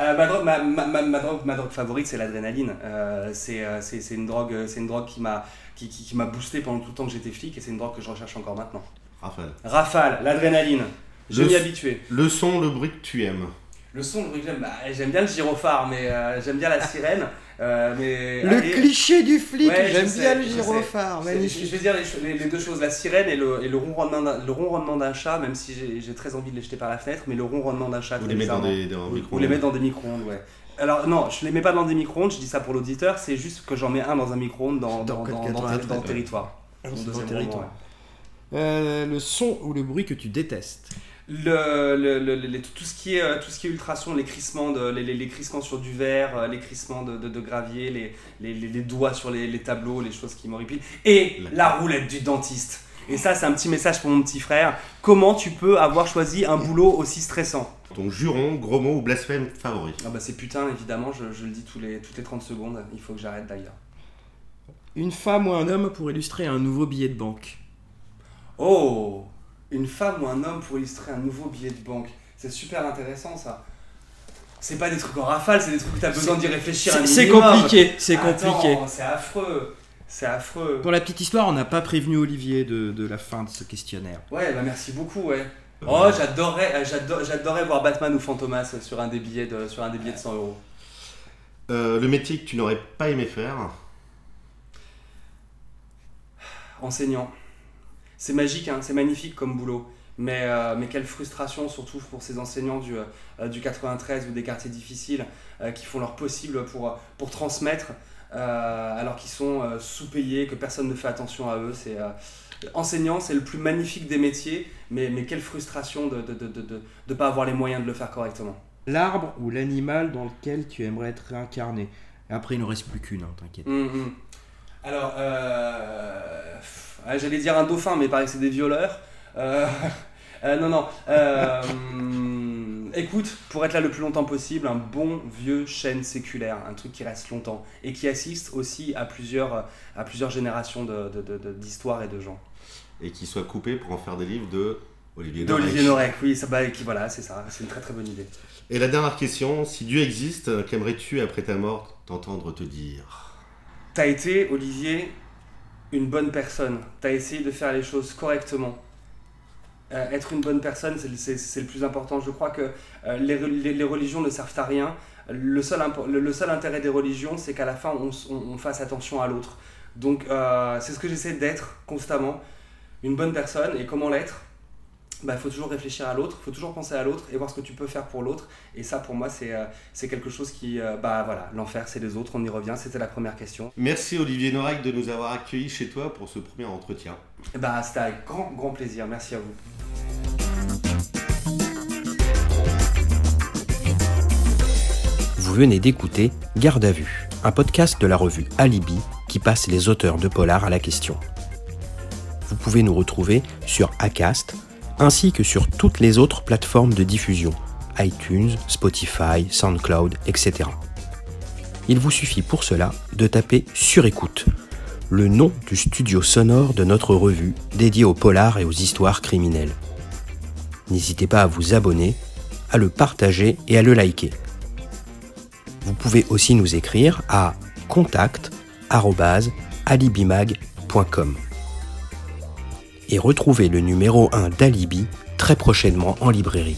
Euh, ma, drogue, ma, ma, ma, ma drogue, ma drogue favorite, c'est l'adrénaline. Euh, c'est c'est- c'est une drogue, c'est une drogue qui m'a qui, qui, qui m'a boosté pendant tout le temps que j'étais flic et c'est une drogue que je recherche encore maintenant. Raphaël. Rafale, l'adrénaline. Je m'y habituer. Le son, le bruit que tu aimes. Le son, le bruit que j'aime, bah, j'aime bien le gyrophare, mais euh, j'aime bien la sirène. euh, mais Le allez, cliché du flic, Ouais, j'aime bien le gyrophare, je, vais dire les, les- les deux choses, la sirène et le, et le ronronnement d'un- le ronronnement d'un chat, même si j'ai- très envie de les jeter par la fenêtre, mais le ronronnement d'un chat, Vous très les mettez dans des, dans Ou- micro Ou les mettre dans des micro-ondes, ouais. Alors non, je les mets pas dans des micro-ondes, je dis ça pour l'auditeur, c'est juste que j'en mets un dans un micro-ondes dans, Dans dans, dans, dans, 93, dans le ouais. territoire. Le territoire. roman, le son ou le bruit que tu détestes. Le, le- le- le- tout, ce qui est, euh, tout ce qui est ultrason, les crissements, de, les, les, les crissements sur du verre, euh, les crissements de, de, de gravier, les, les, doigts sur les, les tableaux, les choses qui m'horripilent. Et la roulette du dentiste. Et ça, c'est un petit message pour mon petit frère. Comment tu peux avoir choisi un boulot aussi stressant Ton juron, gros mot ou blasphème favori. Ah bah c'est putain, évidemment, je, je le dis tous les, toutes les 30 secondes. Il faut que j'arrête d'ailleurs. Une femme ou un homme pour illustrer un nouveau billet de banque Oh Une femme ou un homme pour illustrer un nouveau billet de banque. C'est super intéressant ça. C'est pas des trucs en rafale, c'est des trucs où t'as besoin d'y réfléchir C'est compliqué, c'est compliqué. C'est affreux. C'est affreux. Pour la petite histoire, on n'a pas prévenu Olivier de, de la fin de ce questionnaire. Ouais, bah merci beaucoup, ouais. Oh, j'adorerais, euh, j'ado- j'adorerais voir Batman ou Fantomas sur un des billets de, sur un des billets de 100 euros. Euh, le métier que tu n'aurais pas aimé faire. Enseignant. C'est magique, hein, c'est magnifique comme boulot. Mais, euh, mais quelle frustration, surtout pour ces enseignants du, euh, du 93 ou des quartiers difficiles euh, qui font leur possible pour, pour transmettre alors qu'ils sont euh, sous-payés, que personne ne fait attention à eux. C'est, euh, enseignant, c'est le plus magnifique des métiers, mais, mais quelle frustration de ne de, de, de, de- pas avoir les moyens de le faire correctement. L'arbre ou l'animal dans lequel tu aimerais être réincarné Après, il ne reste plus qu'une, hein, t'inquiète. Hum. Alors, euh, ah, j'allais dire un dauphin, mais il paraît que c'est des violeurs. Euh, euh, non, non. Écoute, pour être là le plus longtemps possible, un bon vieux chêne séculaire, un truc qui reste longtemps et qui assiste aussi à plusieurs, à plusieurs générations de- de- de- de- d'histoires et de gens. Et qui soit coupé pour en faire des livres de Olivier Norek. Olivier Norek, oui, ça, bah, qui, voilà, c'est ça, c'est une très très bonne idée. Et la dernière question, si Dieu existe, qu'aimerais-tu après ta mort t'entendre te dire? T'as été, Olivier, une bonne personne. T'as essayé de faire les choses correctement. Euh, être une bonne personne, c'est le- plus important. Je crois que euh, les, re- les- les religions ne servent à rien. Le seul, intérêt des religions, c'est qu'à la fin, on fasse attention à l'autre. Donc, euh, c'est ce que j'essaie d'être constamment. Une bonne personne. Et comment l'être? Il faut toujours réfléchir à l'autre, il faut toujours penser à l'autre et voir ce que tu peux faire pour l'autre. Et ça, pour moi, c'est euh, c'est quelque chose qui... euh, bah voilà, l'enfer, c'est les autres, on y revient, c'était la première question. Merci Olivier Norek de nous avoir accueillis chez toi pour ce premier entretien. Et bah, c'était avec grand, grand plaisir. Merci à vous. Vous venez d'écouter Garde à vue, un podcast de la revue Alibi qui passe les auteurs de polar à la question. Vous pouvez nous retrouver sur Acast ainsi que sur toutes les autres plateformes de diffusion, iTunes, Spotify, SoundCloud, etc. Il vous suffit pour cela de taper sur écoute, le nom du studio sonore de notre revue dédié au polar et aux histoires criminelles. N'hésitez pas à vous abonner, à le partager et à le liker. Vous pouvez aussi nous écrire à contact@alibimag.com. Et retrouvez le numéro 1 d'Alibi très prochainement en librairie.